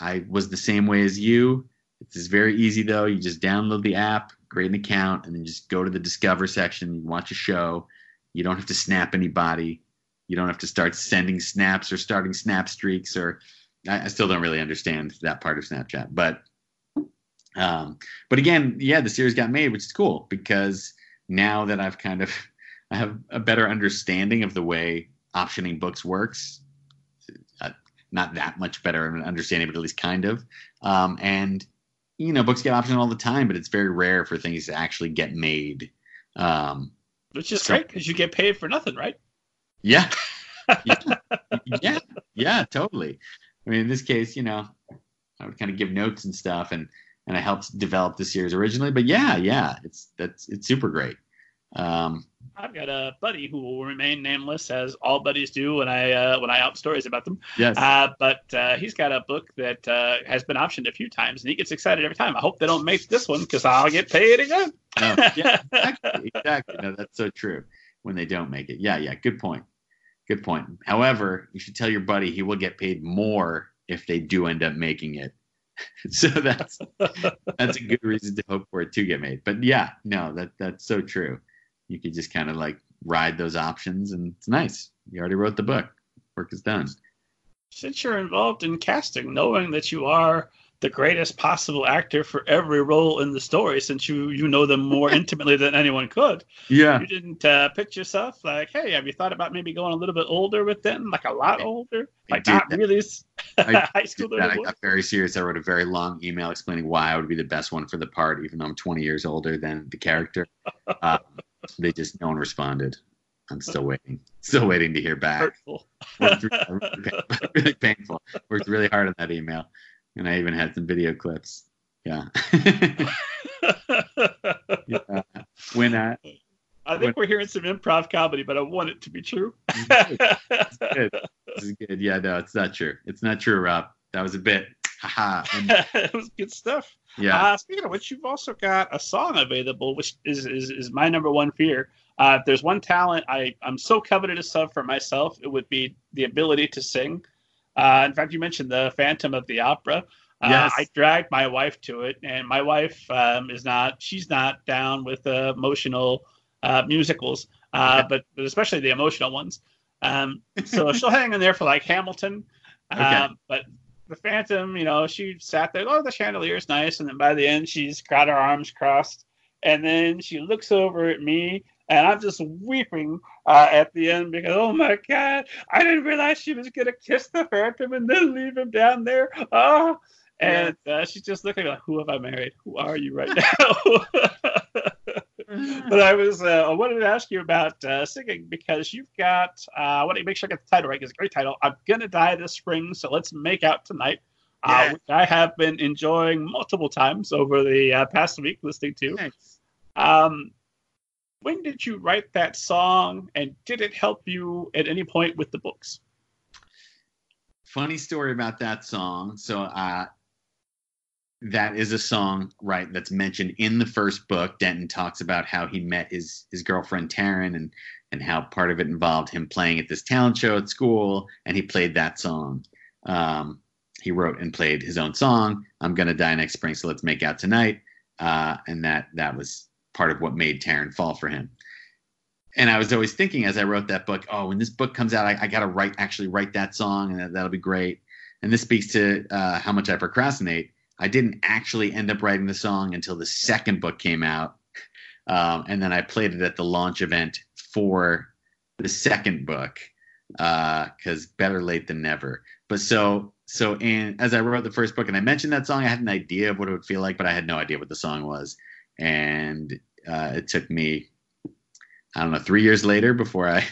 I was the same way as you. It's very easy though. You just download the app, create an account, and then just go to the discover section. You watch a show. You don't have to snap anybody. You don't have to start sending snaps or starting snap streaks. Or I, I still don't really understand that part of Snapchat. But um, but again, yeah, the series got made, which is cool because now that I've kind of (laughs) I have a better understanding of the way optioning books works. Uh, not that much better of an understanding, but at least kind of. Um, and you know, books get optioned all the time, but it's very rare for things to actually get made. Um, Which is so, great because you get paid for nothing, right? Yeah. yeah. (laughs) yeah. Yeah. Totally. I mean, in this case, you know, I would kind of give notes and stuff, and and I helped develop the series originally. But yeah, yeah, it's that's it's super great. Um, I've got a buddy who will remain nameless, as all buddies do when I uh, when I out stories about them. Yes. Uh, but uh, he's got a book that uh, has been optioned a few times, and he gets excited every time. I hope they don't make this one because I'll get paid again. oh, yeah, (laughs) exactly, exactly. No, that's so true. When they don't make it, yeah, yeah. Good point. Good point. However, you should tell your buddy he will get paid more if they do end up making it. (laughs) so that's that's a good reason to hope for it to get made. But yeah, no, that that's so true. You could just kind of like ride those options, and it's nice. You already wrote the book. Work is done. Since you're involved in casting, knowing that you are the greatest possible actor for every role in the story since you you know them more (laughs) intimately than anyone could. Yeah. You didn't uh, pitch yourself like, hey, have you thought about maybe going a little bit older with them, like a lot older, like not that. really I, (laughs) high school? That. I got very serious. I wrote a very long email explaining why I would be the best one for the part, even though I'm 20 years older than the character. (laughs) um, they just no one responded. I'm still waiting. Still waiting to hear back. Hurtful. really (laughs) painful. Worked really hard on that email and I even had some video clips. Yeah. (laughs) yeah. When I, I think when, we're hearing some improv comedy, but I want it to be true. (laughs) It's good. This is good. Yeah, no, it's not true. It's not true, Rob. That was a bit. Haha. (laughs) it was good stuff. Yeah. Uh, speaking of which, you've also got a song available, which is is, is my number one fear. Uh, if there's one talent I I'm so covetous of for myself, it would be the ability to sing. Uh, in fact, you mentioned the Phantom of the Opera. Uh, yes. I dragged my wife to it, and my wife um, is not. She's not down with uh, emotional uh, musicals, uh, but, but especially the emotional ones. Um, so she'll hang in there for like Hamilton. (laughs) Okay. Um, but the Phantom, you know, she sat there. Oh, the chandelier's nice, and then by the end, she's got her arms crossed, and then she looks over at me, and I'm just weeping uh, at the end because oh my god, I didn't realize she was gonna kiss the Phantom and then leave him down there. Oh, and uh, she's just looking like, who have I married? Who are you right (laughs) now? (laughs) (laughs) but I was uh, I wanted to ask you about uh, singing because you've got uh, I want to make sure I get the title right. It's a great title. I'm gonna die this spring, so let's make out tonight. Uh, Yeah. which I have been enjoying multiple times over the uh, past week listening to. Thanks. Um, when did you write that song, and did it help you at any point with the books? funny story about that song. So uh, that is a song, right? That's mentioned in the first book. Denton talks about how he met his his girlfriend Taryn, and and how part of it involved him playing at this talent show at school, and he played that song. Um, he wrote and played his own song. I'm gonna die next spring, so let's make out tonight. Uh, and that that was part of what made Taryn fall for him and I was always thinking as I wrote that book, oh, when this book comes out, I, I got to write actually write that song, and that, that'll be great. And this speaks to uh, how much I procrastinate. I didn't actually end up writing the song until the second book came out, um, and then I played it at the launch event for the second book because better late than never. But so so, and as I wrote the first book, and I mentioned that song, I had an idea of what it would feel like, but I had no idea what the song was, and uh, it took me I don't know, three years later before I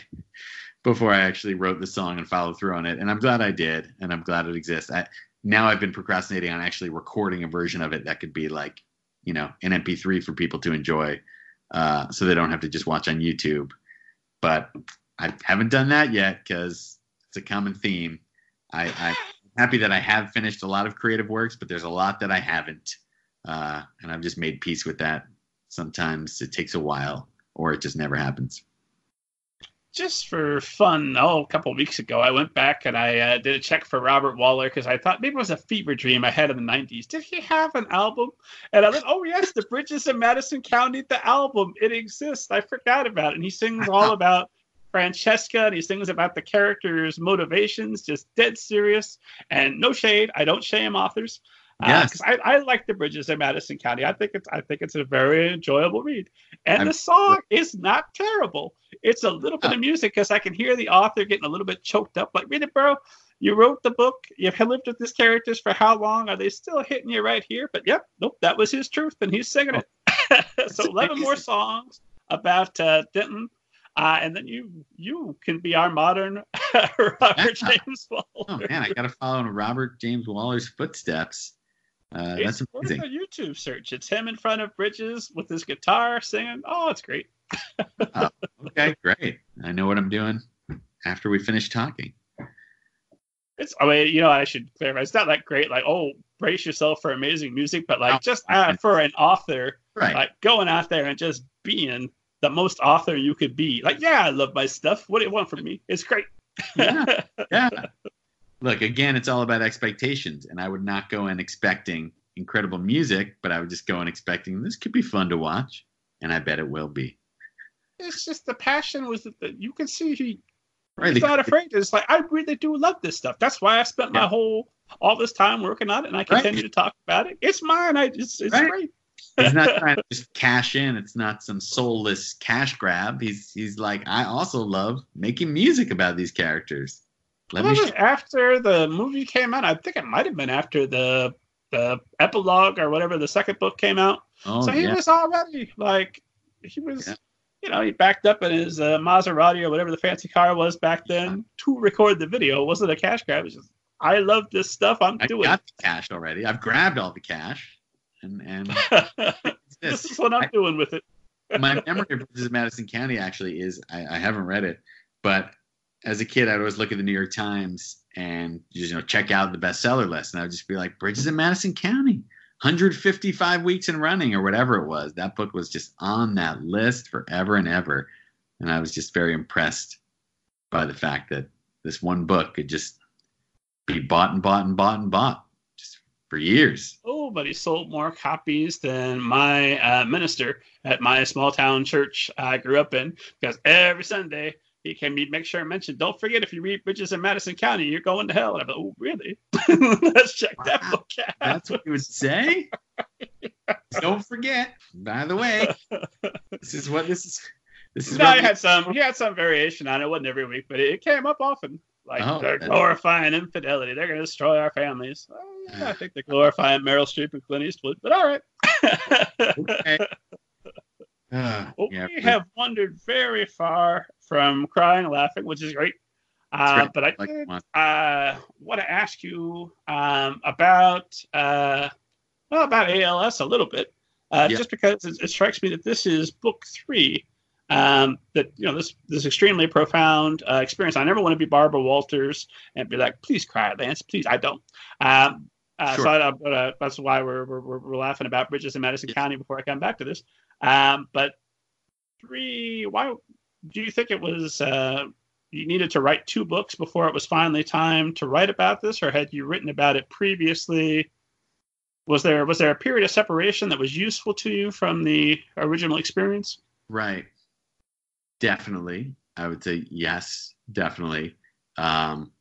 before I actually wrote the song and followed through on it. And I'm glad I did, and I'm glad it exists. I, now I've been procrastinating on actually recording a version of it that could be like, you know, an MP3 for people to enjoy, uh, so they don't have to just watch on YouTube. But I haven't done that yet because it's a common theme. I, I'm happy that I have finished a lot of creative works, but there's a lot that I haven't, uh, and I've just made peace with that. Sometimes it takes a while or it just never happens. Just for fun, oh, a couple weeks ago, I went back and I uh, did a check for Robert Waller because I thought maybe it was a fever dream I had in the 90s. Did he have an album? And I went, oh, yes, The Bridges in Madison County, the album. It exists. I forgot about it. And he sings all (laughs) about Francesca and he sings about the characters' motivations, just dead serious. And no shade. I don't shame authors. Yes. because I, I like the bridges in Madison County. I think it's I think it's a very enjoyable read, and I'm- the song is not terrible. It's a little bit Oh. of music because I can hear the author getting a little bit choked up. Like, read it, bro, you wrote the book. You've lived with these characters for how long? Are they still hitting you right here? But yep, nope, that was his truth, and he's singing it. (laughs) so eleven more songs about uh, Denton. Uh, and then you you can be our modern (laughs) Robert James Waller. Oh man, I gotta follow in Robert James Waller's footsteps. Uh, It's that's amazing. a YouTube search. It's him in front of Bridges with his guitar singing. Oh, it's great. (laughs) Okay, great. I know what I'm doing after we finish talking. It's I mean, you know, I should clarify. It's not like great, like oh, brace yourself for amazing music, but like Oh, just uh, for an author, Right. like going out there and just being the most author you could be. Like, yeah, I love my stuff. What do you want from me? It's great. Yeah. (laughs) yeah. Look, again, it's all about expectations, and I would not go in expecting incredible music, but I would just go in expecting this could be fun to watch, and I bet it will be. it's just the passion was that you can see he Right. he's not afraid. It's like I really do love this stuff. That's why I spent my whole all this time working on it, and I continue to talk about it. It's mine. I it's, it's Right. great. He's not (laughs) trying to just cash in. It's not some soulless cash grab. He's he's like, I also love making music about these characters. Let me. it was Sh- after the movie came out. I think it might have been after the the epilogue or whatever the second book came out. oh so he yeah. was already like he was. Yeah. You know, he backed up in his uh, Maserati or whatever the fancy car was back then to record the video. It wasn't a cash grab. It was just, I love this stuff. I'm I doing. got the cash already. I've grabbed all the cash, and and (laughs) this is what I'm I- doing with it. my (laughs) memory of Madison County actually is I, I haven't read it, but as a kid, I'd always look at the New York Times and just you know check out the bestseller list, and I would just be like, Bridges in Madison County, 155 weeks in running or whatever it was. That book was just on that list forever and ever, and I was just very impressed by the fact that this one book could just be bought and bought and bought and bought, just for years. Oh, but he sold more copies than my uh, minister at my small town church I grew up in because every Sunday he came to make sure I mention, don't forget if you read Bridges in Madison County, you're going to hell. And I'm like, oh, really? (laughs) Let's check wow. that book out. That's what you would say? don't forget, by the way, (laughs) this is what this is. This is no, he had some. He had some variation on it. it wasn't every week, but it came up often. Like oh, they're glorifying infidelity. They're going to destroy our families. Well, yeah, I ah. think they're glorifying Meryl Streep and Clint Eastwood. But all right. (laughs) okay. Uh, well, yeah, we have wandered very far from crying laughing, which is great. Uh, but I like uh, want to ask you um, about uh, well, about ALS a little bit, uh, yeah. just because it, it, strikes me that this is book three. Um, that you know this this extremely profound uh, experience. I never want to be Barbara Walters and be like, "Please cry, Lance. Please, I don't." Um, sure. So I, that's why we're, we're, we're laughing about Bridges in Madison County before I come back to this. Um, but three, why do you think it was uh, you needed to write two books before it was finally time to write about this, or had you written about it previously? Was there was there a period of separation that was useful to you from the original experience? Right. Definitely, I would say yes. Definitely, um,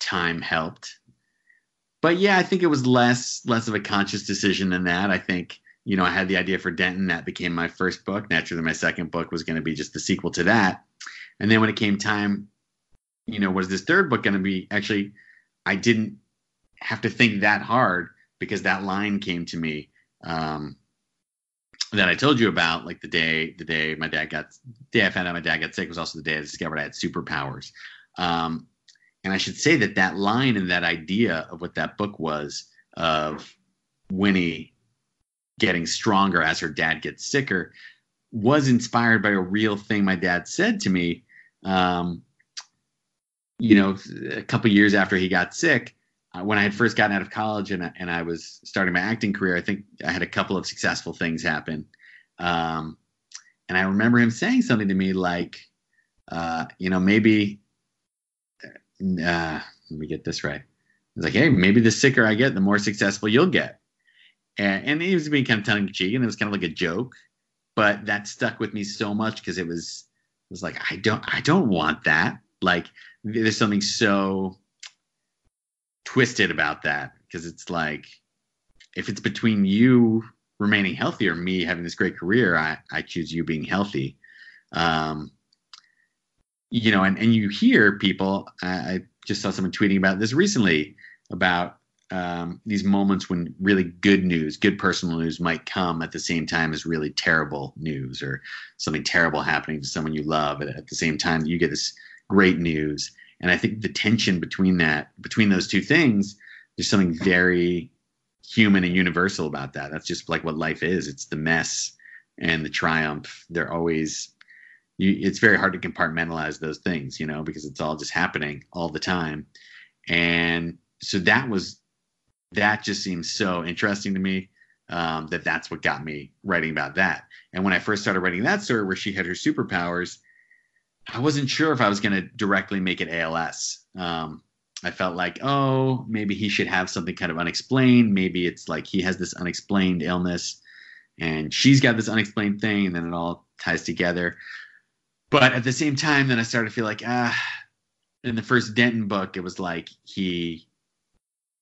time helped. But yeah, I think it was less less of a conscious decision than that. I think you know, I had the idea for Denton. That became my first book. Naturally, my second book was going to be just the sequel to that. And then when it came time, you know, was this third book going to be? Actually, I didn't have to think that hard because that line came to me um, that I told you about. Like the day, the day my dad got, the day I found out my dad got sick was also the day I discovered I had superpowers. Um, and I should say that that line and that idea of what that book was of Winnie getting stronger as her dad gets sicker was inspired by a real thing my dad said to me um, you know a couple years after he got sick uh, when i had first gotten out of college and, and i was starting my acting career i think i had a couple of successful things happen. Um, and i remember him saying something to me like uh, you know maybe uh, let me get this right. He's like, hey, maybe the sicker I get, the more successful you'll get and, and he was being kind of tongue in cheek, and it was kind of like a joke, but that stuck with me so much because it was it was like I don't I don't want that. Like there's something so twisted about that because it's like if it's between you remaining healthy or me having this great career, I, I choose you being healthy. Um, you know, and, and you hear people, I, I just saw someone tweeting about this recently about um, these moments when really good news, good personal news might come at the same time as really terrible news or something terrible happening to someone you love at, at the same time you get this great news. And I think the tension between that, between those two things, there's something very human and universal about that. That's just like what life is. It's the mess and the triumph. They're always you, it's very hard to compartmentalize those things, you know, because it's all just happening all the time. And so that was that just seems so interesting to me um, that that's what got me writing about that. And when I first started writing that story where she had her superpowers, I wasn't sure if I was going to directly make it ALS. Um, I felt like, oh, maybe he should have something kind of unexplained. Maybe it's like he has this unexplained illness and she's got this unexplained thing, and then it all ties together. But at the same time, then I started to feel like, ah, in the first Denton book, it was like he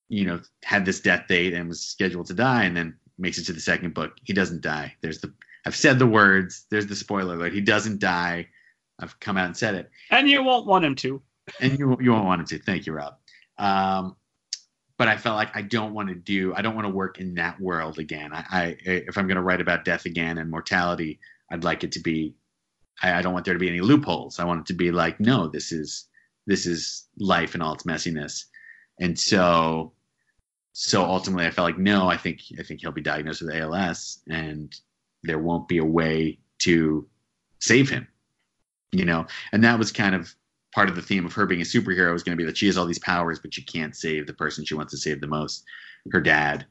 you know, had this death date and was scheduled to die, and then makes it to the second book. He doesn't die. There's the I've said the words. There's the spoiler alert. He doesn't die. I've come out and said it. And you won't want him to. and you you won't want him to. Thank you, Rob. Um, but I felt like I don't want to do. I don't want to work in that world again. I, I if I'm going to write about death again and mortality, I'd like it to be. I, I don't want there to be any loopholes. I want it to be like, no, this is this is life and all its messiness. And so so ultimately, I felt like no, I think I think he'll be diagnosed with ALS, and there won't be a way to save him. You know, and that was kind of part of the theme of her being a superhero was going to be that she has all these powers, but she can't save the person she wants to save the most, her dad.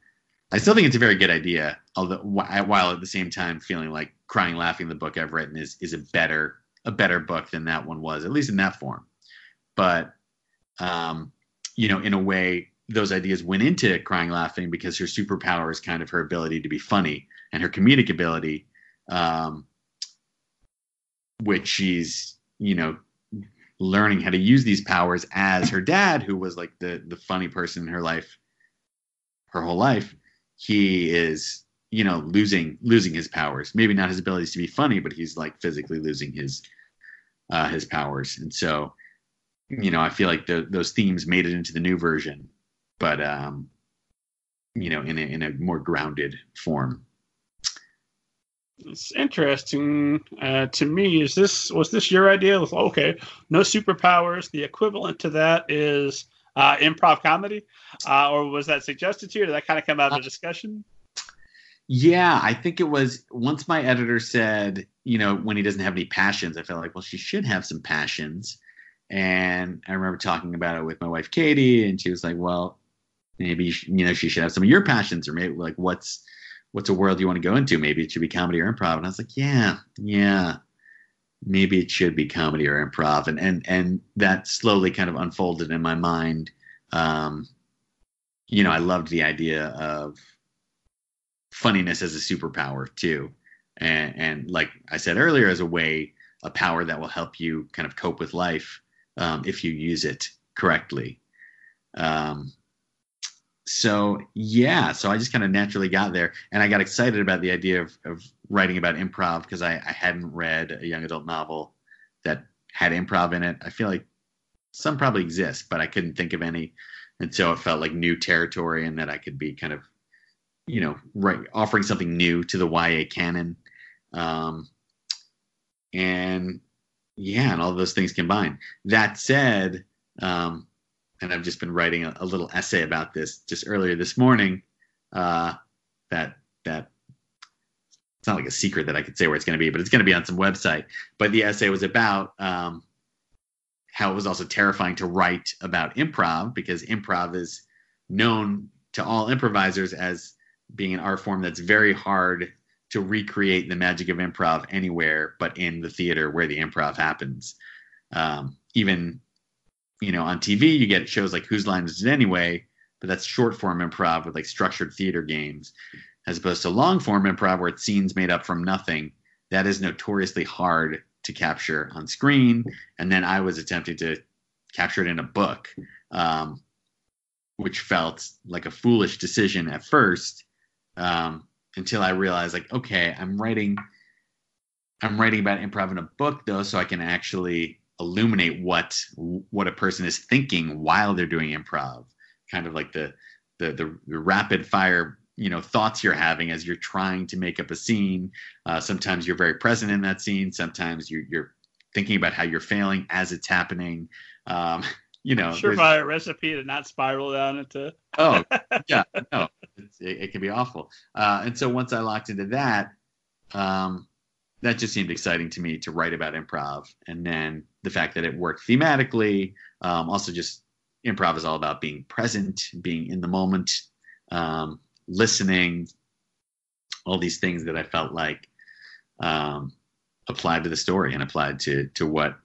I still think it's a very good idea, although while at the same time feeling like crying, laughing, the book I've written is is a better a better book than that one was, at least in that form. But um, you know, in a way, those ideas went into crying laughing because her superpower is kind of her ability to be funny and her comedic ability um, which she's you know learning how to use these powers as her dad who was like the the funny person in her life her whole life. He is you know losing losing his powers. Maybe not his abilities to be funny but he's like physically losing his uh his powers. And so you know i feel like the, those themes made it into the new version but um you know in a, in a more grounded form it's interesting uh, to me. Is this was this your idea? Okay, no superpowers. The equivalent to that is uh, improv comedy, uh, or was that suggested to you? Did that kind of come out of the discussion? Yeah, I think it was once my editor said, you know, when he doesn't have any passions, I felt like, well, she should have some passions. And I remember talking about it with my wife Katie, and she was like, well, maybe you know she should have some of your passions, or maybe like what's what's a world you want to go into? Maybe it should be comedy or improv. And I was like, yeah, yeah, maybe it should be comedy or improv. And and and that slowly kind of unfolded in my mind. Um, you know, I loved the idea of funniness as a superpower too, and and like I said earlier, as a way, a power that will help you kind of cope with life um, if you use it correctly. Um, so yeah, so I just kind of naturally got there, and I got excited about the idea of, of writing about improv because I, I hadn't read a young adult novel that had improv in it. I feel like some probably exist, but I couldn't think of any, and so it felt like new territory, and that I could be kind of, you know, right offering something new to the YA canon, um, and yeah, and all those things combined. That said, um, and I've just been writing a, a little essay about this just earlier this morning. Uh, that that it's not like a secret that I could say where it's going to be, but it's going to be on some website. But the essay was about um, how it was also terrifying to write about improv because improv is known to all improvisers as being an art form that's very hard to recreate the magic of improv anywhere but in the theater where the improv happens. Um, even you know, on TV, you get shows like Whose Line Is It Anyway, but that's short form improv with like structured theater games, as opposed to long form improv where it's scenes made up from nothing. That is notoriously hard to capture on screen. And then I was attempting to capture it in a book, um, which felt like a foolish decision at first, um, until I realized like, okay, I'm writing. I'm writing about improv in a book though, so I can actually illuminate what what a person is thinking while they're doing improv. Kind of like the the the, the rapid fire you know thoughts you're having as you're trying to make up a scene. Uh, sometimes you're very present in that scene. Sometimes you're, you're thinking about how you're failing as it's happening. Um, (laughs) you know surefire recipe to not spiral down into (laughs) oh yeah no it, it, can be awful. Uh, and so once i locked into that um, that just seemed exciting to me to write about improv. And then the fact that it worked thematically um, also just improv is all about being present being in the moment um, listening all these things that i felt like um, applied to the story and applied to to what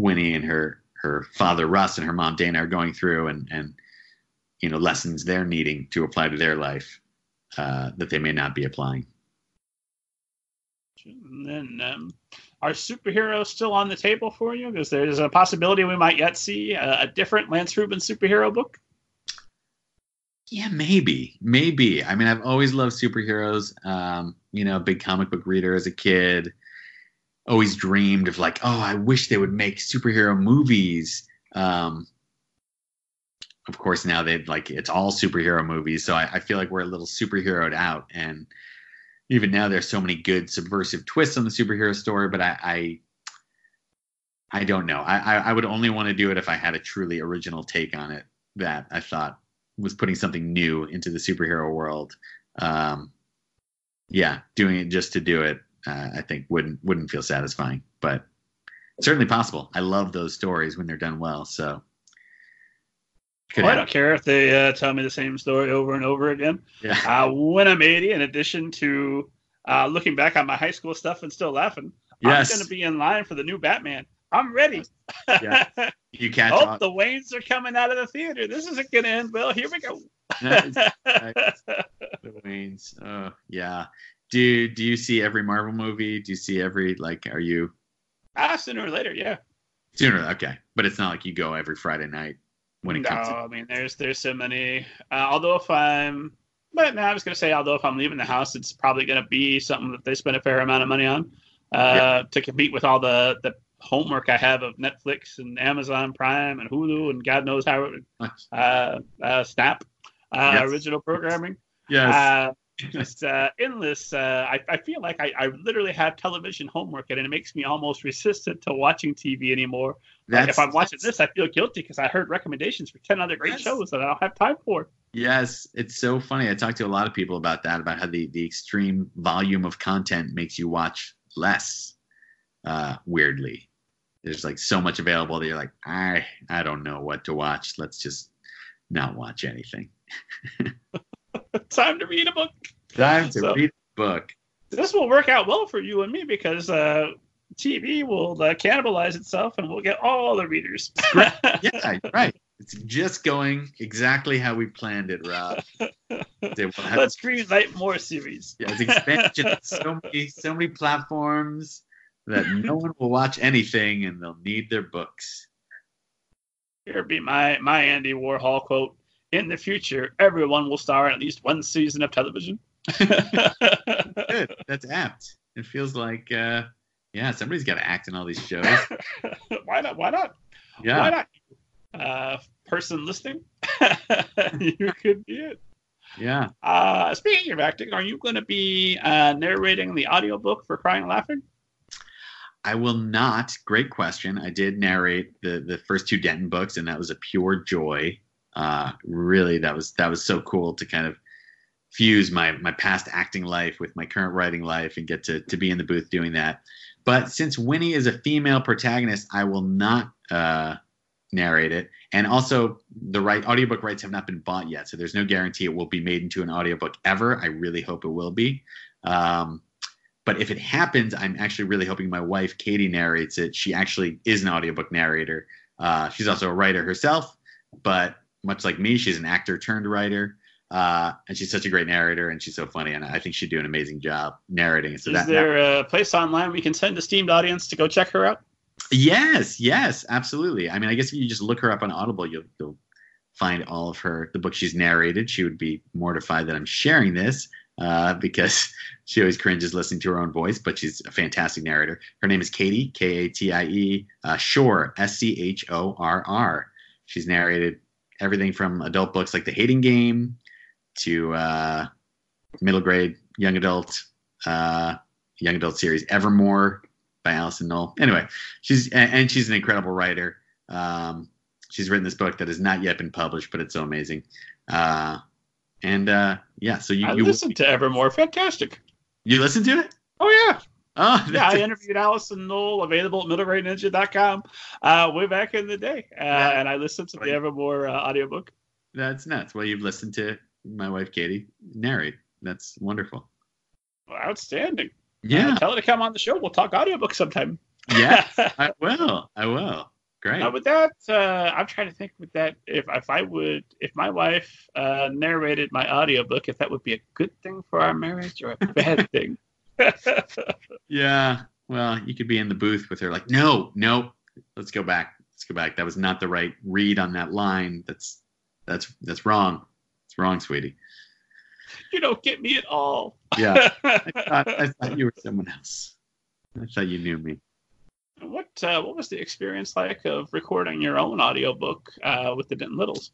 winnie and her her father russ and her mom dana are going through and and you know lessons they're needing to apply to their life uh, that they may not be applying and then, um, are superheroes still on the table for you? Because there's a possibility we might yet see a, a different Lance Rubin superhero book. Yeah, maybe, maybe. I mean, I've always loved superheroes. Um, you know, big comic book reader as a kid. Always dreamed of like, oh, I wish they would make superhero movies. Um, of course, now they've like it's all superhero movies, so I, I feel like we're a little superheroed out, and even now there's so many good subversive twists on the superhero story, but I I, I don't know. I, I would only want to do it if I had a truly original take on it that I thought was putting something new into the superhero world. Um, yeah, doing it just to do it, uh, I think wouldn't wouldn't feel satisfying, but certainly possible. I love those stories when they're done well. So well, I don't care if they uh, tell me the same story over and over again. Yeah. (laughs) Uh, when I'm 80, in addition to uh, looking back on my high school stuff and still laughing, yes. I'm going to be in line for the new Batman. I'm ready. (laughs) Yeah. You catch oh, on. the Waynes are coming out of the theater. This isn't going to end well. Here we go. (laughs) The Waynes. Oh, yeah. Do do you see every Marvel movie? Do you see every like? Are you ah, sooner or later, yeah. sooner? Okay, but it's not like you go every Friday night when it no, comes. To, I mean, there's there's so many. Uh, although if I'm, but no, I was gonna say, although if I'm leaving the house, it's probably gonna be something that they spend a fair amount of money on uh, Yeah. to compete with all the the homework I have of Netflix and Amazon Prime and Hulu and God knows how uh, uh, Snap uh, Yes. original programming. yes. Just uh, endless. Uh, I, I feel like I, I literally have television homework, and it makes me almost resistant to watching TV anymore. Like, if I'm watching this, I feel guilty because I heard recommendations for ten other great Yes. shows that I don't have time for. Yes, it's so funny. I talked to a lot of people about that, about how the, the extreme volume of content makes you watch less. Uh, weirdly, there's like so much available that you're like, I I don't know what to watch. Let's just not watch anything. (laughs) (laughs) time to read a book. Time to So- read a book. This will work out well for you and me because uh, TV will uh, cannibalize itself, and we'll get all the readers. (laughs) Yeah, right. It's just going exactly how we planned it, Rob. (laughs) They will have- Let's greenlight more series. Yeah, it's expansion so many so many platforms that no one will watch anything and they'll need their books. Here be my my Andy Warhol quote: "In the future, everyone will star in at least one season of television." (laughs) Good. (laughs) That's apt. It feels like uh yeah, somebody's gotta act in all these shows. (laughs) why not? Why not? Yeah. Why not? Uh, person listening, you could be it. Yeah. Uh, speaking of acting, are you going to be uh, narrating the audiobook for Crying and Laughing? I will not. Great question. I did narrate the the first two Denton books, and that was a pure joy. Uh, really, that was that was so cool to kind of fuse my my past acting life with my current writing life and get to to be in the booth doing that. But since Winnie is a female protagonist, I will not uh, narrate it. And also, the right audiobook rights have not been bought yet, so there's no guarantee it will be made into an audiobook ever. I really hope it will be. Um, but if it happens, I'm actually really hoping my wife Katie narrates it. She actually is an audiobook narrator. Uh, she's also a writer herself, but much like me, she's an actor turned writer. Uh, and she's such a great narrator, and she's so funny, and I think she'd do an amazing job narrating. So Is that, that- there a place online we can send the steamed audience to go check her out? Yes, yes, absolutely. I mean, I guess if you just look her up on Audible, you'll, you'll find all of her the book she's narrated. She would be mortified that I'm sharing this uh, because (laughs) she always cringes listening to her own voice, but she's a fantastic narrator. Her name is Katie K A T I E uh, Schorr S C H O R R. She's narrated everything from adult books like The Hating Game to uh, middle grade young adult uh, young adult series Evermore by Alyson Noël. Anyway, she's and, she's an incredible writer. Um, she's written this book that has not yet been published, but it's so amazing. Uh, and uh, yeah, so you I you, listened to Evermore. Fantastic. you listen to it? Oh, yeah. Oh, (laughs) Yeah, I interviewed Alyson Noël, available at middlegradeninja.com uh, way back in the day. Uh, Yeah. And I listened to the Evermore uh, audiobook. that's nuts. Well, you've listened to my wife Katie narrate. That's wonderful. Well, Outstanding. Yeah, Uh, tell her to come on the show. We'll talk audiobook sometime. yeah, (laughs) I will. I will. Great. Now with that, uh, I'm trying to think with that if if I would if my wife uh, narrated my audiobook, if that would be a good thing for our marriage or a bad (laughs) thing. (laughs) Yeah. Well, you could be in the booth with her, like, no, no, let's go back. Let's go back. That was not the right read on that line. That's that's that's wrong. It's wrong, sweetie. you don't get me at all. Yeah. (laughs) I thought, I thought you were someone else. I thought you knew me. what uh, what was the experience like of recording your own audiobook uh, with the Denton Littles?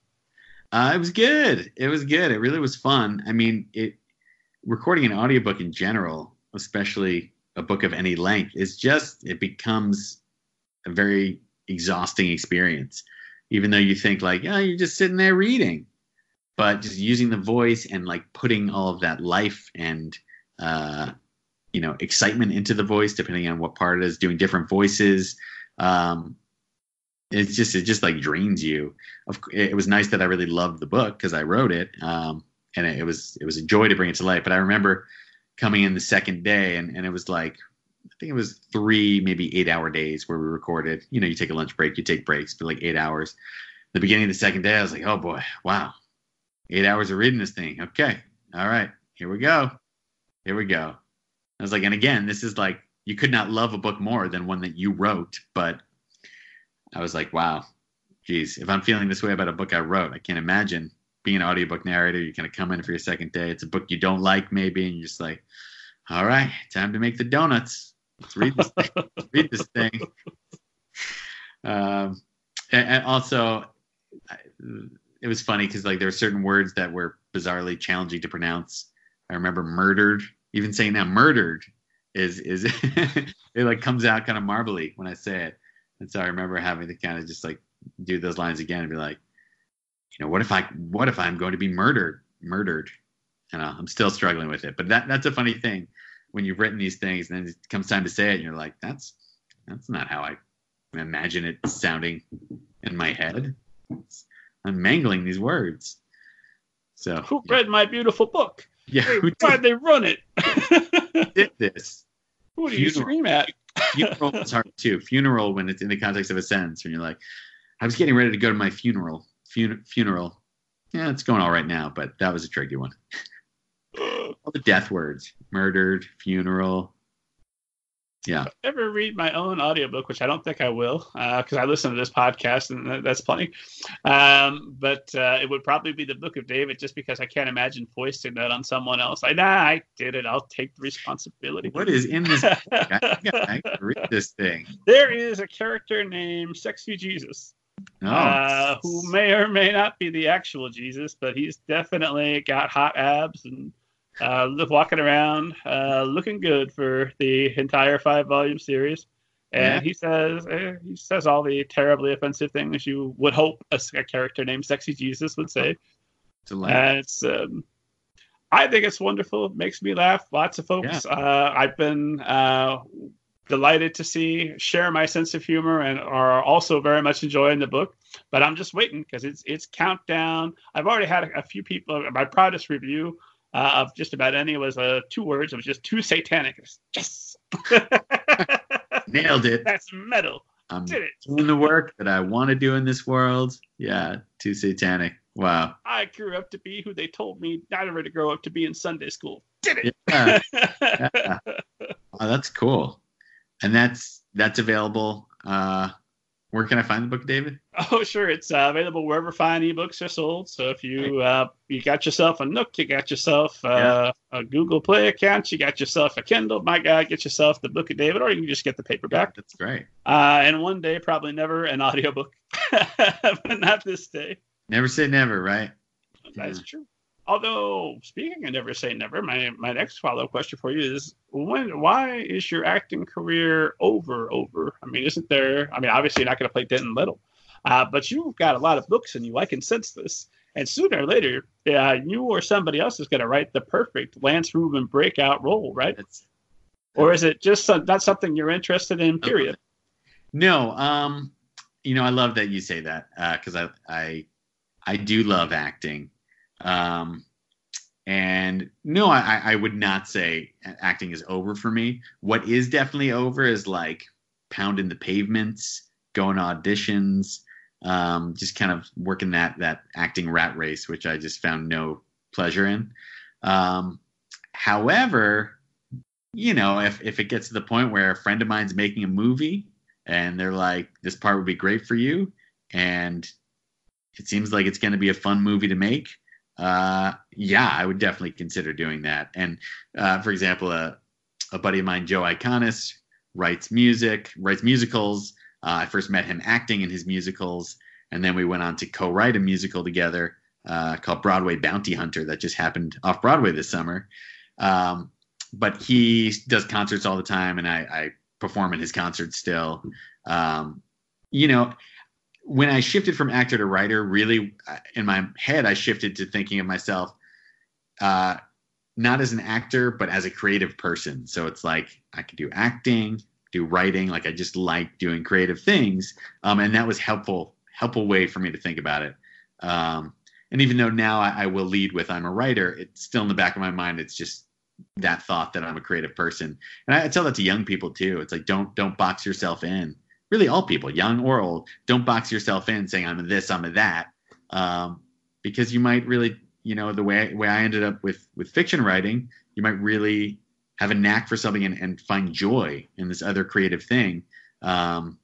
Uh, it was good. It was good. It really was fun. I mean, it recording an audiobook in general, especially a book of any length, is just it becomes a very exhausting experience. Even though you think like, yeah, you're just sitting there reading, but just using the voice and like putting all of that life and uh, you know excitement into the voice, depending on what part it is, doing different voices. Um, it's just it just like drains you of it was nice that I really loved the book because I wrote it, um, and it, it was it was a joy to bring it to life. But I remember coming in the second day, and, and it was like I think it was three, maybe eight hour days where we recorded. You know, you take a lunch break, you take breaks for like eight hours. The beginning of the second day, I was like, oh boy, wow, eight hours of reading this thing. Okay, all right, here we go, here we go. I was like, and again, this is like you could not love a book more than one that you wrote, but I was like, wow, geez, if I'm feeling this way about a book I wrote, I can't imagine being an audiobook narrator. You kind of come in for your second day. It's a book you don't like, maybe, and you're just like, all right, time to make the donuts. Let's read this thing. (laughs) Read this thing. Um, and, and also, it was funny because like there were certain words that were bizarrely challenging to pronounce. I remember murdered. Even saying that murdered is is (laughs) it like comes out kind of marbly when I say it. And so I remember having to kind of just like do those lines again and be like, you know, what if I what if I'm going to be murdered? Murdered. You uh, know, I'm still struggling with it. But that that's a funny thing when you've written these things and then it comes time to say it and you're like, that's that's not how I imagine it sounding in my head. I'm mangling these words. So who yeah. read my beautiful book? Yeah, hey, why'd they run it? (laughs) did this? Who do you scream at? funeral is hard too. Funeral when it's in the context of a sentence when you're like, I was getting ready to go to my funeral. Fun- funeral. Yeah, it's going all right now, but that was a tricky one. (gasps) all the death words: murdered, funeral, yeah. ever read my own audiobook, which I don't think I will, because uh, I listen to this podcast and that's plenty. Um, but uh, it would probably be the Book of David, just because I can't imagine foisting that on someone else. Like, nah, I did it. I'll take the responsibility. What is in this? I, I, (laughs) I read this thing. There is a character named Sexy Jesus. Oh, uh, who may or may not be the actual Jesus, but he's definitely got hot abs and uh, walking around uh, looking good for the entire five volume series. And yeah. he says uh, he says all the terribly offensive things you would hope a, a character named Sexy Jesus would say. It's um, I think it's wonderful. It makes me laugh. Lots of folks. Yeah. Uh, I've been uh, delighted to see share my sense of humor and are also very much enjoying the book. But I'm just waiting because it's it's countdown. I've already had a, a few people. My proudest review uh, of just about any was uh, two words. It was just too satanic. Was, yes, (laughs) nailed it. That's metal. I'm Did it. doing the work that I want to do in this world. Yeah, too satanic. Wow. I grew up to be who they told me never to grow up to be in Sunday school. Did it. Yeah. (laughs) yeah. Oh, that's cool. And that's that's available uh, where can I find the book, David? (laughs) Oh, sure. It's uh, available wherever fine ebooks are sold. So if you uh, you got yourself a Nook, you got yourself uh, yeah. a Google Play account, you got yourself a Kindle. My God, get yourself the Book of David, or you can just get the paperback. Yeah, that's great. Uh, and one day, probably never an audiobook, (laughs) but not this day. Never say never, right? That's yeah. true. Although speaking of never say never, my my next follow up question for you is when why is your acting career over over? I mean, isn't there? I mean, obviously you're not going to play Denton Little, uh, but you've got a lot of books in you. I can sense this. And sooner or later, uh, you or somebody else is going to write the perfect Lance Rubin breakout role, right? That's, or is it just some, not something you're interested in? Period. No, um, you know, I love that you say that because uh, I, I I do love acting. Um, and no, I, I would not say acting is over for me. What is definitely over is like pounding the pavements, going to auditions, um, just kind of working that that acting rat race, which I just found no pleasure in. Um, however, you know, if if it gets to the point where a friend of mine's making a movie and they're like, "This part would be great for you," and it seems like it's going to be a fun movie to make, uh, yeah, I would definitely consider doing that. And uh, for example, a, a buddy of mine, Joe Iconis, writes music, writes musicals. Uh, I first met him acting in his musicals, and then we went on to co-write a musical together uh, called Broadway Bounty Hunter that just happened off Broadway this summer. Um, but he does concerts all the time, and I, I perform in his concerts still. Um, you know, when I shifted from actor to writer, really uh, in my head, I shifted to thinking of myself uh, not as an actor, but as a creative person. So it's like I could do acting, do writing. Like I just like doing creative things, um, and that was helpful, helpful way for me to think about it. Um, and even though now I, I, will lead with I'm a writer, it's still in the back of my mind. It's just that thought that I'm a creative person. And I, I tell that to young people too. It's like don't don't box yourself in. Really, all people, young or old, don't box yourself in saying I'm this, I'm that, um, because you might really, you know, the way way I ended up with with fiction writing, you might really have a knack for something and, and find joy in this other creative thing um,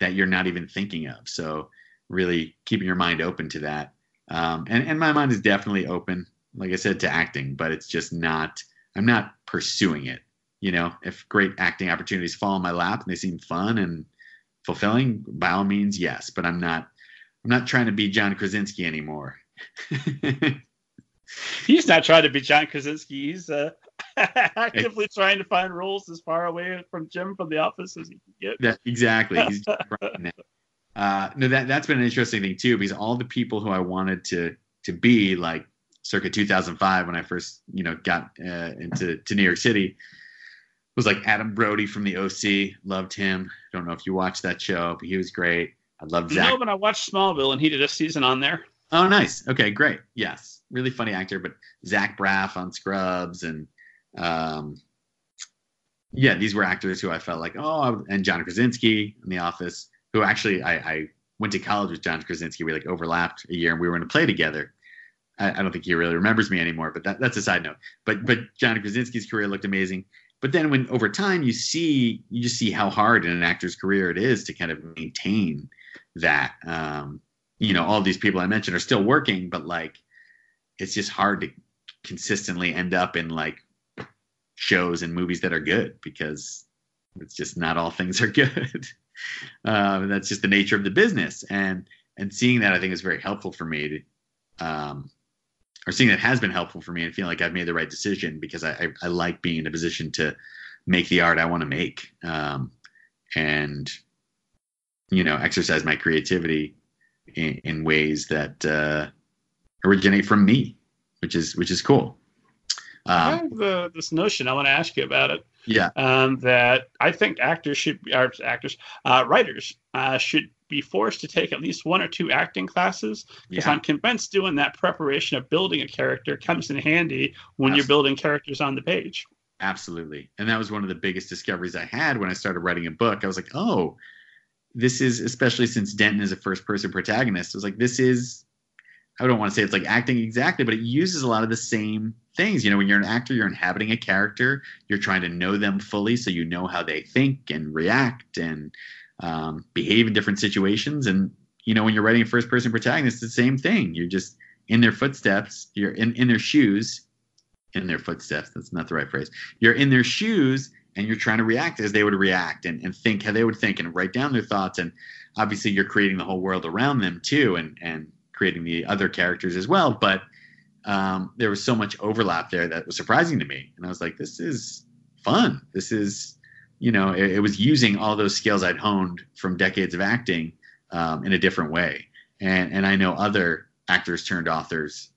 that you're not even thinking of. So really keeping your mind open to that. Um, and, and my mind is definitely open, like I said, to acting, but it's just not, I'm not pursuing it. You know, if great acting opportunities fall in my lap and they seem fun and fulfilling, by all means, yes. But I'm not, I'm not trying to be John Krasinski anymore. (laughs) He's not trying to be John Krasinski. He's uh, (laughs) actively trying to find roles as far away from Jim from The Office as he can get. That, exactly. He's (laughs) uh, no, that that's been an interesting thing too, because all the people who I wanted to to be like circa 2005 when I first you know got uh, into to New York City was like Adam Brody from the OC. Loved him. Don't know if you watched that show, but he was great. I love Zach. No, but I watched Smallville and he did a season on there. Oh, nice. Okay, great. Yes, really funny actor. But Zach Braff on Scrubs and um, yeah, these were actors who I felt like oh, and John Krasinski in The Office, who actually I, I went to college with John Krasinski. We like overlapped a year and we were in a play together. I, I don't think he really remembers me anymore, but that, that's a side note. But but John Krasinski's career looked amazing. But then when over time you see you just see how hard in an actor's career it is to kind of maintain that. Um, you know, all these people I mentioned are still working, but like it's just hard to consistently end up in like shows and movies that are good because it's just not all things are (laughs) good. um, that's just the nature of the business, and and seeing that I think is very helpful for me to, um, or seeing that has been helpful for me and feeling like I've made the right decision because I I, I like being in a position to make the art I want to make, um, and you know exercise my creativity in, in ways that uh, originate from me, which is which is cool. Um, I have uh, this notion. I want to ask you about it. Yeah. Um, that I think actors should, be, or actors, uh, writers uh, should be forced to take at least one or two acting classes because yeah. I'm convinced doing that preparation of building a character comes in handy when Absolutely. you're building characters on the page. Absolutely. And that was one of the biggest discoveries I had when I started writing a book. I was like, oh, this is especially since Denton is a first person protagonist. I was like, this is I don't want to say it's like acting exactly, but it uses a lot of the same things. You know, when you're an actor, you're inhabiting a character, you're trying to know them fully so you know how they think and react and um, behave in different situations. And, you know, when you're writing a first person protagonist, it's the same thing. You're just in their footsteps, you're in, in their shoes, in their footsteps. That's not the right phrase. You're in their shoes and you're trying to react as they would react and, and think how they would think and write down their thoughts. And obviously, you're creating the whole world around them too. And, and, creating the other characters as well. But um, there was so much overlap there that was surprising to me, and I was like, "This is fun. This is." You know, it, it was using all those skills I'd honed from decades of acting um, in a different way, and and I know other actors turned authors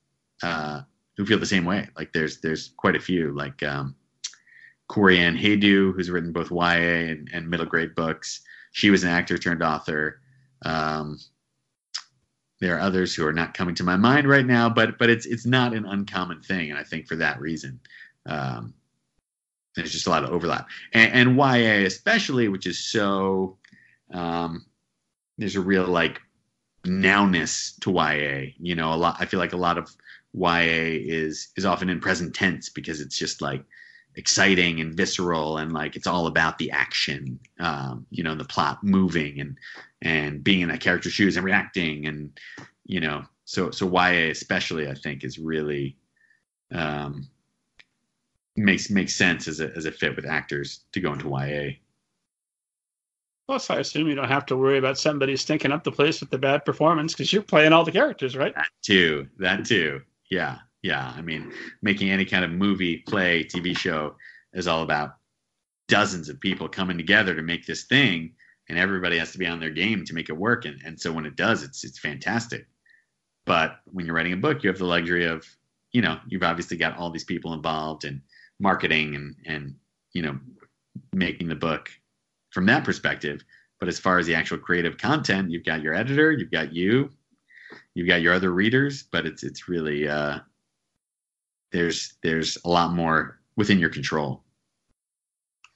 uh, who feel the same way. Like there's there's quite a few, like um, Ann Haydu, who's written both YA and, and middle grade books. She was an actor turned author. Um, there are others who are not coming to my mind right now, but but it's it's not an uncommon thing, and I think for that reason, um, there's just a lot of overlap, and, and YA especially, which is so um, there's a real like nowness to YA. You know, a lot. I feel like a lot of YA is is often in present tense because it's just like exciting and visceral and like it's all about the action um, you know the plot moving and and being in that character's shoes and reacting and you know so so YA especially I think is really um, makes makes sense as a as a fit with actors to go into YA. Plus, I assume you don't have to worry about somebody stinking up the place with the bad performance because you're playing all the characters, right? That too. That too. Yeah yeah, I mean, making any kind of movie, play, TV show is all about dozens of people coming together to make this thing, and everybody has to be on their game to make it work. And, and so when it does, it's it's fantastic. But when you're writing a book, you have the luxury of, you know, you've obviously got all these people involved in marketing and and you know, making the book from that perspective. But as far as the actual creative content, you've got your editor, you've got you, you've got your other readers, but it's it's really uh, there's there's a lot more within your control.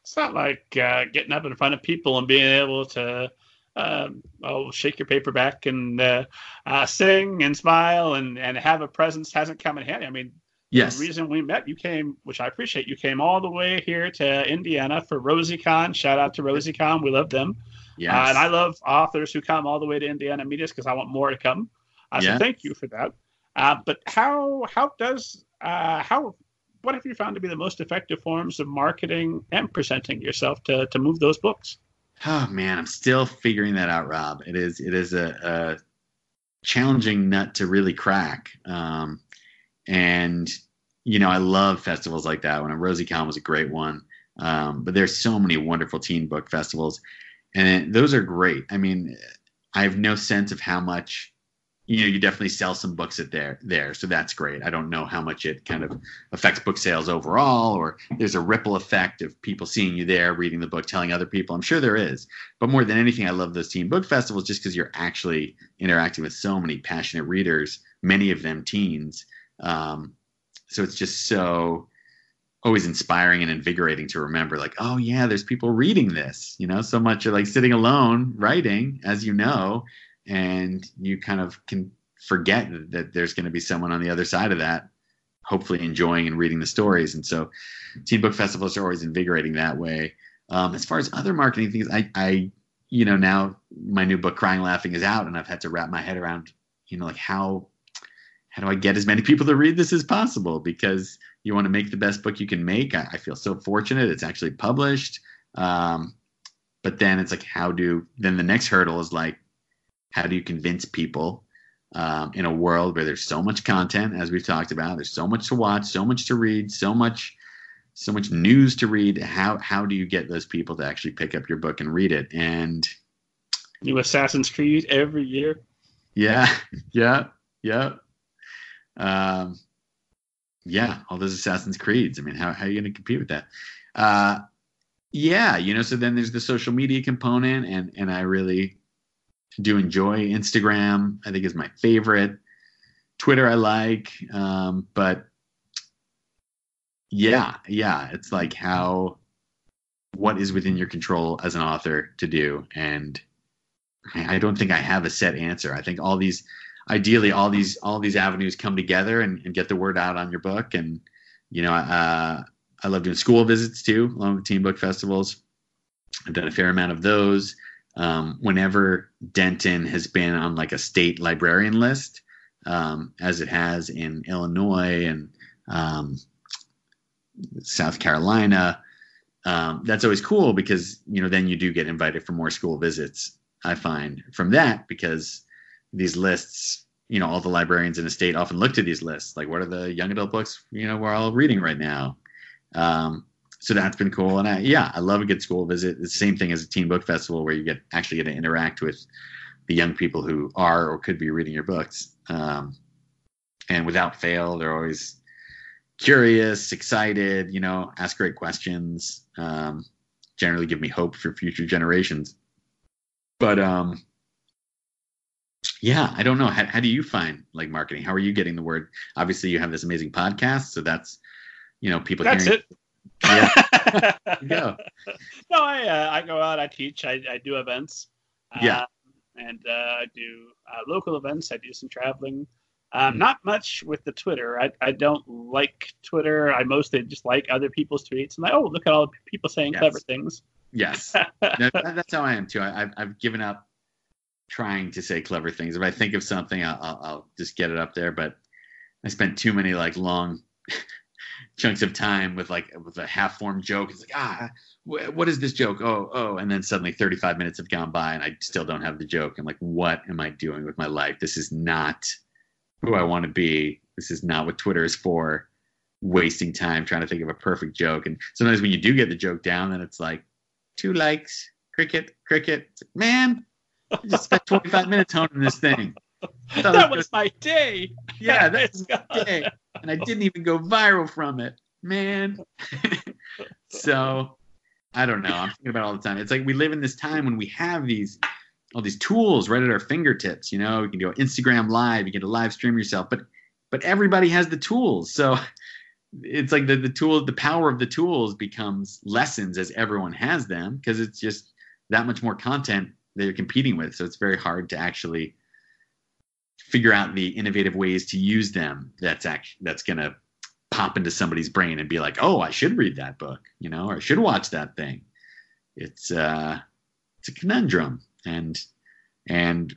It's not like uh, getting up in front of people and being able to um, oh, shake your paperback and uh, uh, sing and smile and, and have a presence hasn't come in handy. I mean, yes. the reason we met, you came, which I appreciate, you came all the way here to Indiana for RosieCon. Shout out to RosieCon. We love them. Yes. Uh, and I love authors who come all the way to Indiana meet us because I want more to come. Uh, Yeah. So thank you for that. Uh, but how how does uh, how what have you found to be the most effective forms of marketing and presenting yourself to to move those books? Oh man, I'm still figuring that out, Rob. It is it is a, a challenging nut to really crack. Um, and you know, I love festivals like that. When Rosie RosieCon was a great one, um, but there's so many wonderful teen book festivals, and those are great. I mean, I have no sense of how much. You know, you definitely sell some books at there there, so that's great. I don't know how much it kind of affects book sales overall, or there's a ripple effect of people seeing you there, reading the book, telling other people. I'm sure there is, but more than anything, I love those teen book festivals just because you're actually interacting with so many passionate readers, many of them teens. Um, so it's just so always inspiring and invigorating to remember, like, oh yeah, there's people reading this. You know, so much like sitting alone writing, as you know, and you kind of can forget that there's going to be someone on the other side of that hopefully enjoying and reading the stories and so teen book festivals are always invigorating that way um, as far as other marketing things I, I you know now my new book crying laughing is out and i've had to wrap my head around you know like how how do i get as many people to read this as possible? Because you want to make the best book you can make. I, I feel so fortunate it's actually published. Um, but then it's like how do then the next hurdle is like how do you convince people um, in a world where there's so much content as we've talked about there's so much to watch so much to read so much so much news to read how how do you get those people to actually pick up your book and read it? And New Assassin's Creed every year. yeah (laughs) yeah yeah um, yeah all those assassin's creeds. I mean how, how are you going to compete with that? Uh, yeah you know so then there's the social media component and and i really do enjoy instagram i think is my favorite. Twitter i like um, but yeah yeah it's like how what is within your control as an author to do and I I don't think I have a set answer. I think all these, ideally, all these all these avenues come together and, and get the word out on your book. And you know, uh, I love doing school visits too, along with teen book festivals. I've done a fair amount of those. Um, whenever Denton has been on like a state librarian list, um, as it has in Illinois and um, South Carolina, um, that's always cool because you know then you do get invited for more school visits. I find from that because these lists, you know, all the librarians in the state often look to these lists, like what are the young adult books, you know, we're all reading right now. Um, so that's been cool, and I, yeah, I love a good school visit. It's the same thing as a teen book festival where you get actually get to interact with the young people who are or could be reading your books. Um, and without fail, they're always curious, excited, you know, ask great questions. Um, generally give me hope for future generations but um yeah i don't know how, how do you find like marketing how are you getting the word obviously you have this amazing podcast so that's you know people That's hearing it. Yeah. (laughs) No, I uh, I go out, I teach, I, I do events. Yeah. Um, and uh, I do uh, local events. I do some traveling. Um, Mhm. Not much with the Twitter. I, I don't like Twitter. I mostly just like other people's tweets. And like, oh, look at all the people saying Yes. clever things. yes (laughs) that- that's how i am too I, I've, I've given up trying to say clever things. If i think of something I'll, I'll, I'll just get it up there but i spent too many like long (laughs) chunks of time with like with a half formed joke. It's like ah wh- what is this joke? Oh oh and then suddenly 35 minutes have gone by and i still don't have the joke. I'm like what am i doing with my life? This is not who i want to be. This is not what twitter is for. Wasting time trying to think of a perfect joke. And sometimes when you do get the joke down then it's like two likes cricket cricket. Like, man I just spent 25 minutes honing this thing it (laughs) that was was my day. yeah, that's my (laughs) day. And I didn't even go viral from it, man. (laughs) so I don't know. I'm thinking about it all the time. It's like we live in this time when we have these all these tools right at our fingertips. You know, you can go Instagram live, you get to live stream yourself, but but everybody has the tools. So it's like the the tool the power of the tools becomes lessons as everyone has them because it's just that much more content that you're competing with so it's very hard to actually figure out the innovative ways to use them that's actually that's to pop into somebody's brain and be like oh i should read that book you know or i should watch that thing it's uh it's a conundrum and and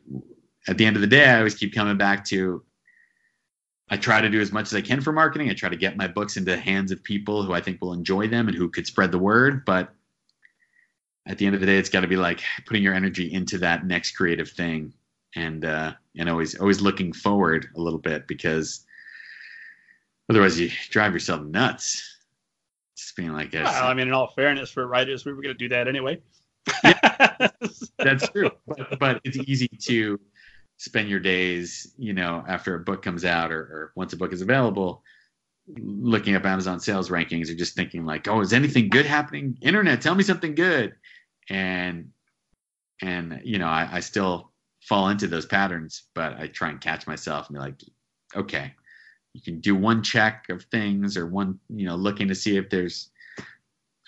at the end of the day i always keep coming back to I try to do as much as I can for marketing. I try to get my books into the hands of people who I think will enjoy them and who could spread the word. But at the end of the day, it's got to be like putting your energy into that next creative thing, and uh, and always always looking forward a little bit because otherwise you drive yourself nuts. Just being like, well, I mean, in all fairness, for writers, we were going to do that anyway. yeah, (laughs) that's true, but, but it's easy to spend your days, you know, after a book comes out or, or once a book is available, looking up Amazon sales rankings or just thinking like, oh, is anything good happening? Internet, tell me something good. And and you know, I, I still fall into those patterns, but I try and catch myself and be like, okay, you can do one check of things or one, you know, looking to see if there's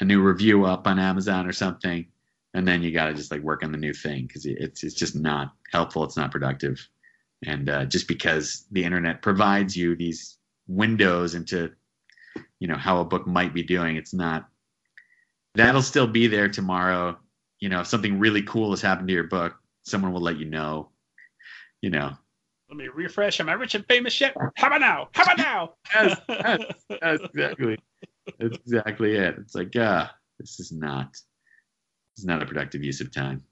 a new review up on Amazon or something and then you got to just like work on the new thing because it's it's just not helpful. It's not productive, and uh, just because the internet provides you these windows into you know how a book might be doing, it's not. That'll still be there tomorrow. You know, if something really cool has happened to your book, someone will let you know. You know. Let me refresh. Am I rich and famous yet? How about now? How about now? (laughs) yes, yes, (laughs) yes, exactly. That's exactly it. It's like, uh, this is not this is not a productive use of time.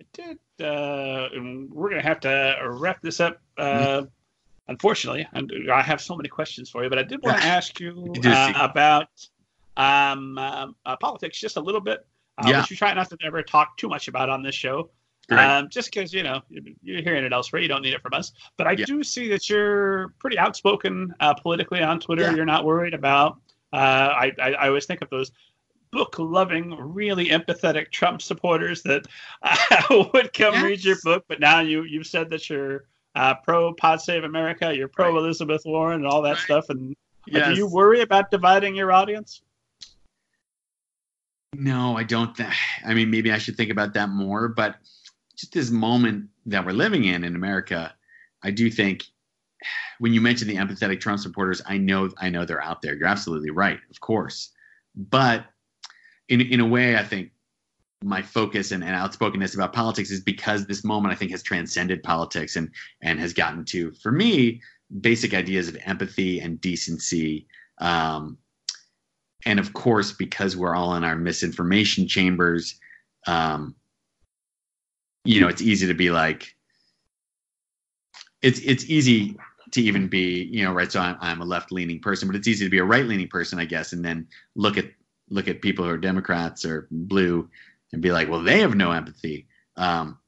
I did. Uh, we're going to have to wrap this up. Uh, unfortunately, and I have so many questions for you, but I did want to (laughs) ask you uh, about um, um, uh, politics just a little bit, uh, yeah. which we try not to ever talk too much about on this show. Um, just because you know you're hearing it elsewhere, you don't need it from us. But I yeah. do see that you're pretty outspoken uh, politically on Twitter. Yeah. You're not worried about. Uh, I, I, I always think of those book loving, really empathetic Trump supporters that uh, (laughs) would come yes. read your book. But now you you've said that you're uh, pro Pod Save America, you're pro right. Elizabeth Warren, and all that right. stuff. And yes. do you worry about dividing your audience? No, I don't. Th- I mean, maybe I should think about that more. But just this moment that we're living in in America, I do think when you mention the empathetic Trump supporters, I know I know they're out there. You're absolutely right, of course. But in in a way, I think my focus and, and outspokenness about politics is because this moment I think has transcended politics and and has gotten to for me basic ideas of empathy and decency. Um, and of course, because we're all in our misinformation chambers, um, you know, it's easy to be like, it's it's easy to even be, you know, right. So I'm, I'm a left leaning person, but it's easy to be a right leaning person, I guess, and then look at look at people who are Democrats or blue and be like, well, they have no empathy. Um,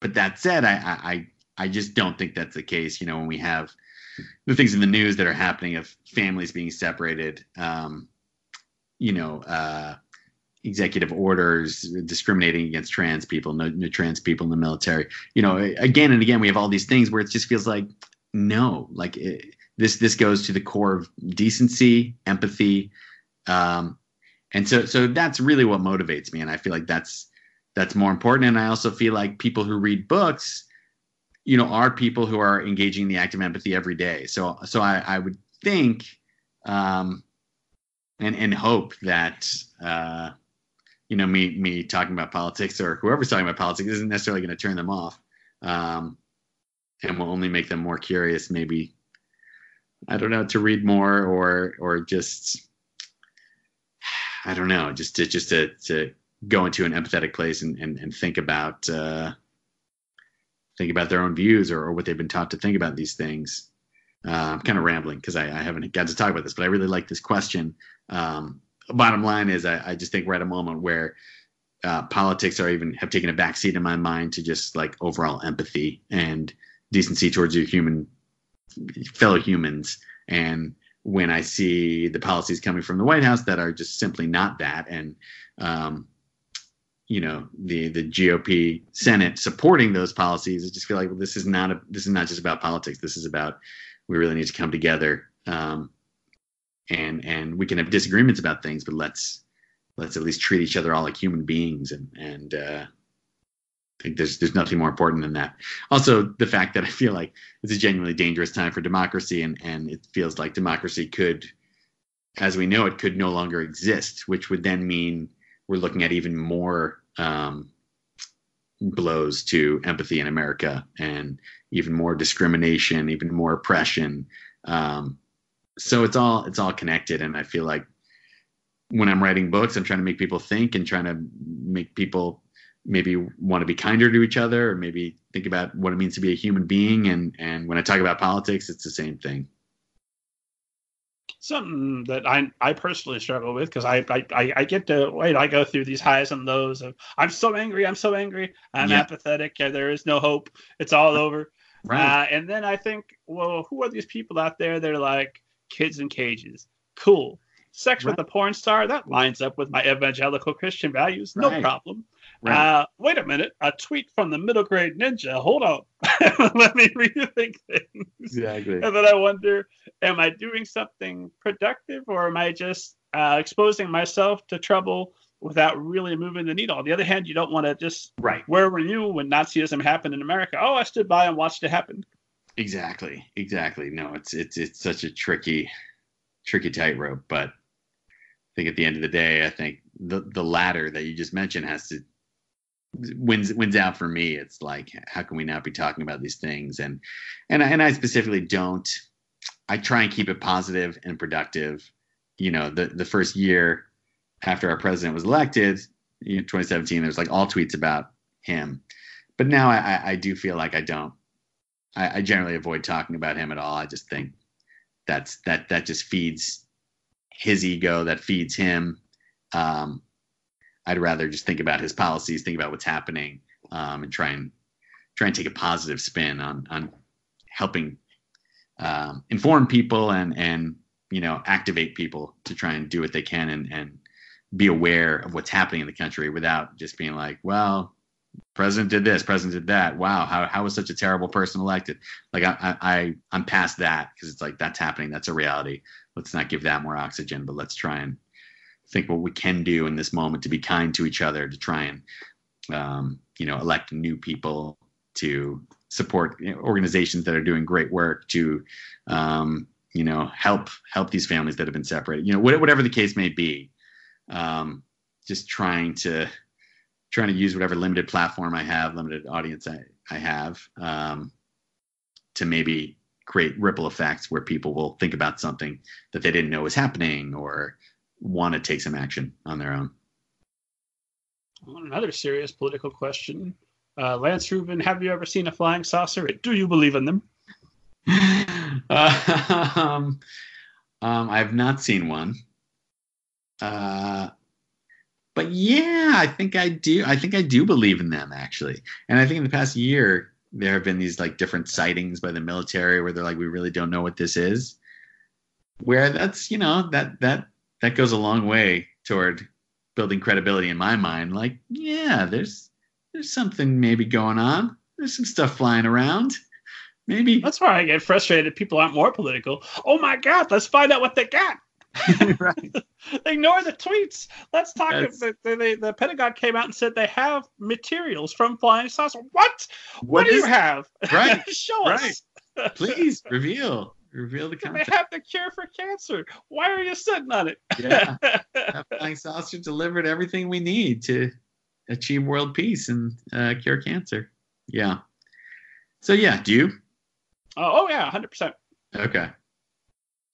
but that said, I, I I just don't think that's the case. You know, when we have the things in the news that are happening of families being separated, um, you know, uh, executive orders discriminating against trans people, no, no trans people in the military. You know, again and again, we have all these things where it just feels like no, like it, this this goes to the core of decency, empathy, um, and so so that's really what motivates me and i feel like that's that's more important and i also feel like people who read books you know are people who are engaging in the act of empathy every day so so i, I would think um and and hope that uh you know me me talking about politics or whoever's talking about politics isn't necessarily going to turn them off um and will only make them more curious maybe i don't know to read more or or just I don't know, just to just to to go into an empathetic place and and, and think about uh, think about their own views or, or what they've been taught to think about these things. Uh, I'm kind of rambling because I, I, haven't got to talk about this, but I really like this question. Um, bottom line is, I, I, just think we're at a moment where uh, politics are even have taken a backseat in my mind to just like overall empathy and decency towards your human fellow humans and when I see the policies coming from the White House that are just simply not that, and um, you know the the GOP Senate supporting those policies, I just feel like well, this is not a this is not just about politics. This is about we really need to come together um, and and we can have disagreements about things, but let's let's at least treat each other all like human beings and and uh, I think there's there's nothing more important than that. Also, the fact that I feel like it's a genuinely dangerous time for democracy, and and it feels like democracy could, as we know it, could no longer exist, which would then mean we're looking at even more um, blows to empathy in America, and even more discrimination, even more oppression. Um, so it's all it's all connected, and I feel like when I'm writing books, I'm trying to make people think and trying to make people maybe want to be kinder to each other or maybe think about what it means to be a human being. And and when i talk about politics it's the same thing. Something that i i personally struggle with because I, I i get to wait i go through these highs and lows of i'm so angry i'm so angry i'm yeah. apathetic there is no hope it's all over. Right. Uh, and then i think well who are these people out there that are like kids in cages cool sex right. with a porn star that lines up with my evangelical christian values no right. problem Right. Uh, wait a minute. A tweet from the middle grade ninja. Hold on. (laughs) Let me rethink things. Exactly. And then I wonder, am I doing something productive or am I just uh, exposing myself to trouble without really moving the needle? On the other hand, you don't want to just right. Where were you when Nazism happened in America? Oh, I stood by and watched it happen. Exactly. Exactly. No, it's it's it's such a tricky, tricky tightrope. But I think at the end of the day, I think the the latter that you just mentioned has to wins wins out for me. It's like how can we not be talking about these things? And and and I specifically don't. I try and keep it positive and productive. You know, the the first year after our president was elected, you know, 2017, there's like all tweets about him. But now I, I do feel like I don't. I, I generally avoid talking about him at all. I just think that's that that just feeds his ego. That feeds him. Um, I'd rather just think about his policies, think about what's happening, um, and try and try and take a positive spin on on helping um, inform people and and you know activate people to try and do what they can and and be aware of what's happening in the country without just being like, well, president did this, president did that. Wow, how how was such a terrible person elected? Like I I I'm past that because it's like that's happening. That's a reality. Let's not give that more oxygen, but let's try and think what we can do in this moment to be kind to each other, to try and um, you know elect new people to support organizations that are doing great work to um, you know help help these families that have been separated. You know whatever the case may be, um, just trying to trying to use whatever limited platform I have, limited audience I I have um, to maybe create ripple effects where people will think about something that they didn't know was happening or want to take some action on their own. Another serious political question. Uh, Lance Rubin, have you ever seen a flying saucer? Do you believe in them? uh, (laughs) um, um, I have not seen one. Uh, but yeah, I think I do. I think I do believe in them actually. And I think in the past year there have been these like different sightings by the military where they're like, we really don't know what this is. Where that's you know that that that goes a long way toward building credibility in my mind. Like, yeah, there's there's something maybe going on. There's some stuff flying around. Maybe that's why I get frustrated. People aren't more political. Oh my God, let's find out what they got. (laughs) right. (laughs) Ignore the tweets. Let's talk. The, the, the, Pentagon came out and said they have materials from flying saucer. What? What, what do is, you have? Right. (laughs) Show right. us. Please reveal. Reveal the content. They have the cure for cancer. Why are you sitting on it? yeah. Flying Saucer delivered everything we need to achieve world peace and uh, cure cancer. Yeah. So yeah, do you? Oh, oh yeah, hundred percent. Okay.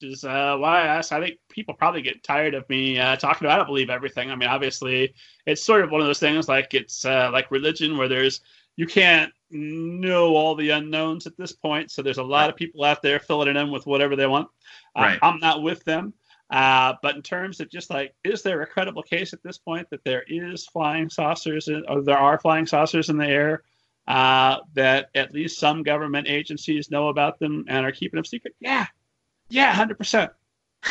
Just uh, why I asked. I think people probably get tired of me uh, talking about. I don't believe everything. I mean, obviously, it's sort of one of those things like it's uh, like religion, where there's you can't know all the unknowns at this point. So there's a lot right. of people out there filling it in with whatever they want. Uh, right. I'm not with them. Uh, but in terms of just like, is there a credible case at this point that there is flying saucers, in, or there are flying saucers in the air, uh, that at least some government agencies know about them and are keeping them secret? Yeah, yeah, hundred percent. (laughs)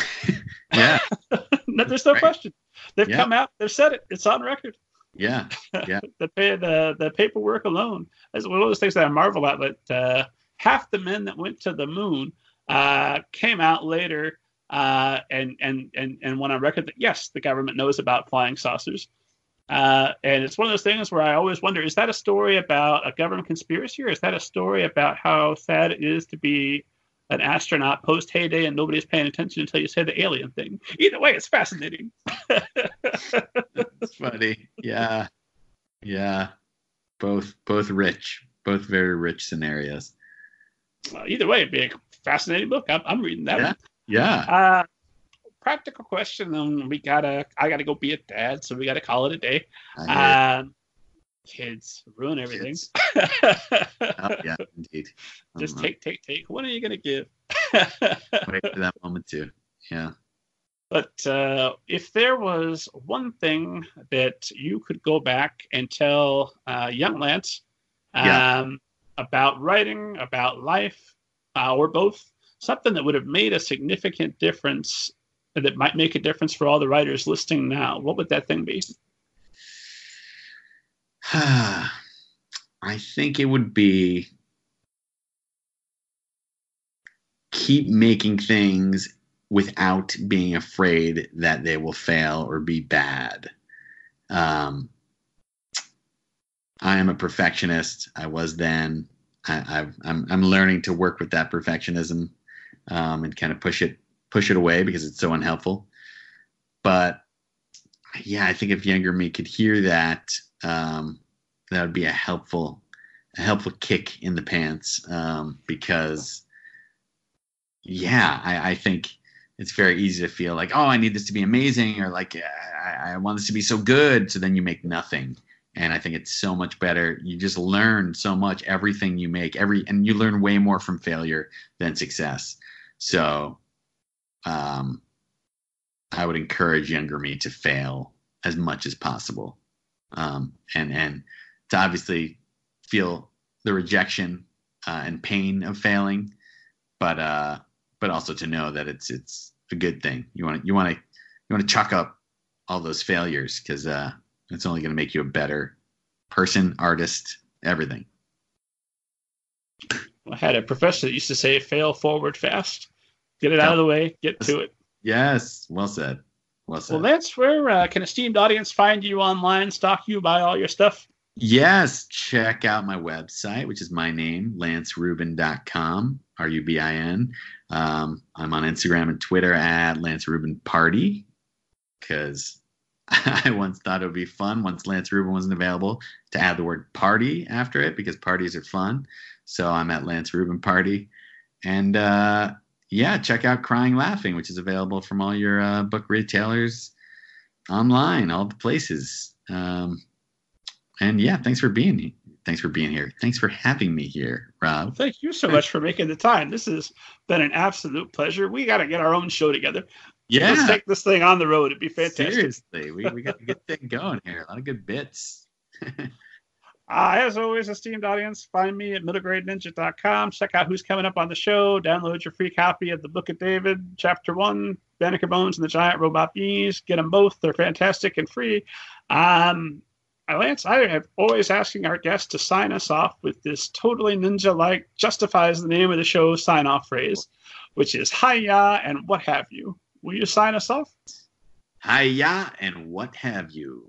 Yeah, (laughs) there's no right. question. They've come out. They've said it. It's on record. Yeah, (laughs) yeah. the, the the paperwork alone is one of those things that I marvel at. That uh, half the men that went to the moon uh, came out later uh, and and and and went on record that yes, the government knows about flying saucers. Uh, and it's one of those things where I always wonder: is that a story about a government conspiracy, or is that a story about how sad it is to be an astronaut post heyday and nobody's paying attention until you say the alien thing? Either way, it's fascinating. It's funny. Yeah, yeah. Both both rich, both very rich scenarios. Uh, either way, it'd be a fascinating book. I'm, I'm reading that. Yeah. one. Yeah. Uh, practical question. Um, we gotta. I gotta go be a dad, so we gotta call it a day. Um, kids ruin everything. Kids. (laughs) Oh, yeah, indeed. Just Um, take, take, take. What are you gonna give? wait for that moment too. Yeah. but uh, if there was one thing that you could go back and tell uh, young Lance um, Yeah. about writing, about life, uh, or both, something that would have made a significant difference, that might make a difference for all the writers listening now, what would that thing be? (sighs) I think it would be keep making things without being afraid that they will fail or be bad. Um, I am a perfectionist. I was then. I, I've, I'm I'm learning to work with that perfectionism um, and kind of push it push it away because it's so unhelpful. But yeah, I think if younger me could hear that, um, that would be a helpful a helpful kick in the pants um, because yeah, I, I think it's very easy to feel like oh I need this to be amazing or like I, I want this to be so good, so then you make nothing. And I think it's so much better. You just learn so much everything you make, every and you learn way more from failure than success. So um, I would encourage younger me to fail as much as possible, um, and and to obviously feel the rejection uh, and pain of failing, but uh, but also to know that it's it's a good thing. You want to you want to you want to chalk up all those failures because uh, it's only going to make you a better person, artist, everything. I had a professor that used to say, fail forward fast. Get it out of the way, get to it. Yes, well said. Well said. Well, Lance, where uh, can esteemed audience find you online, stalk you, buy all your stuff? Yes, check out my website, which is my name, lancerubin.com, R U B I N. Um, I'm on Instagram and Twitter at Lance Rubin Party because (laughs) I once thought it would be fun once Lance Rubin wasn't available to add the word party after it because parties are fun. So I'm at Lance Rubin Party. And uh, yeah, check out Crying Laughing, which is available from all your uh, book retailers online, all the places. Um, and yeah, thanks for being thanks for being here. Thanks for having me here, Rob. Thank you so much for making the time. This has been an absolute pleasure. We got to get our own show together. Yeah, Let's take this thing on the road. It'd be fantastic. seriously, we, we got a good thing going here. A lot of good bits. (laughs) Uh, as always, esteemed audience, find me at middlegradeninja.com. Check out who's coming up on the show. Download your free copy of the Book of David, Chapter 1, Banneker Bones and the Giant Robot Bees. Get them both. They're fantastic and free. Um, uh, Lance, I am always asking our guests to sign us off with this totally ninja like, justifies the name of the show sign off phrase, which is hiya and what have you. Will you sign us off? Hiya and what have you.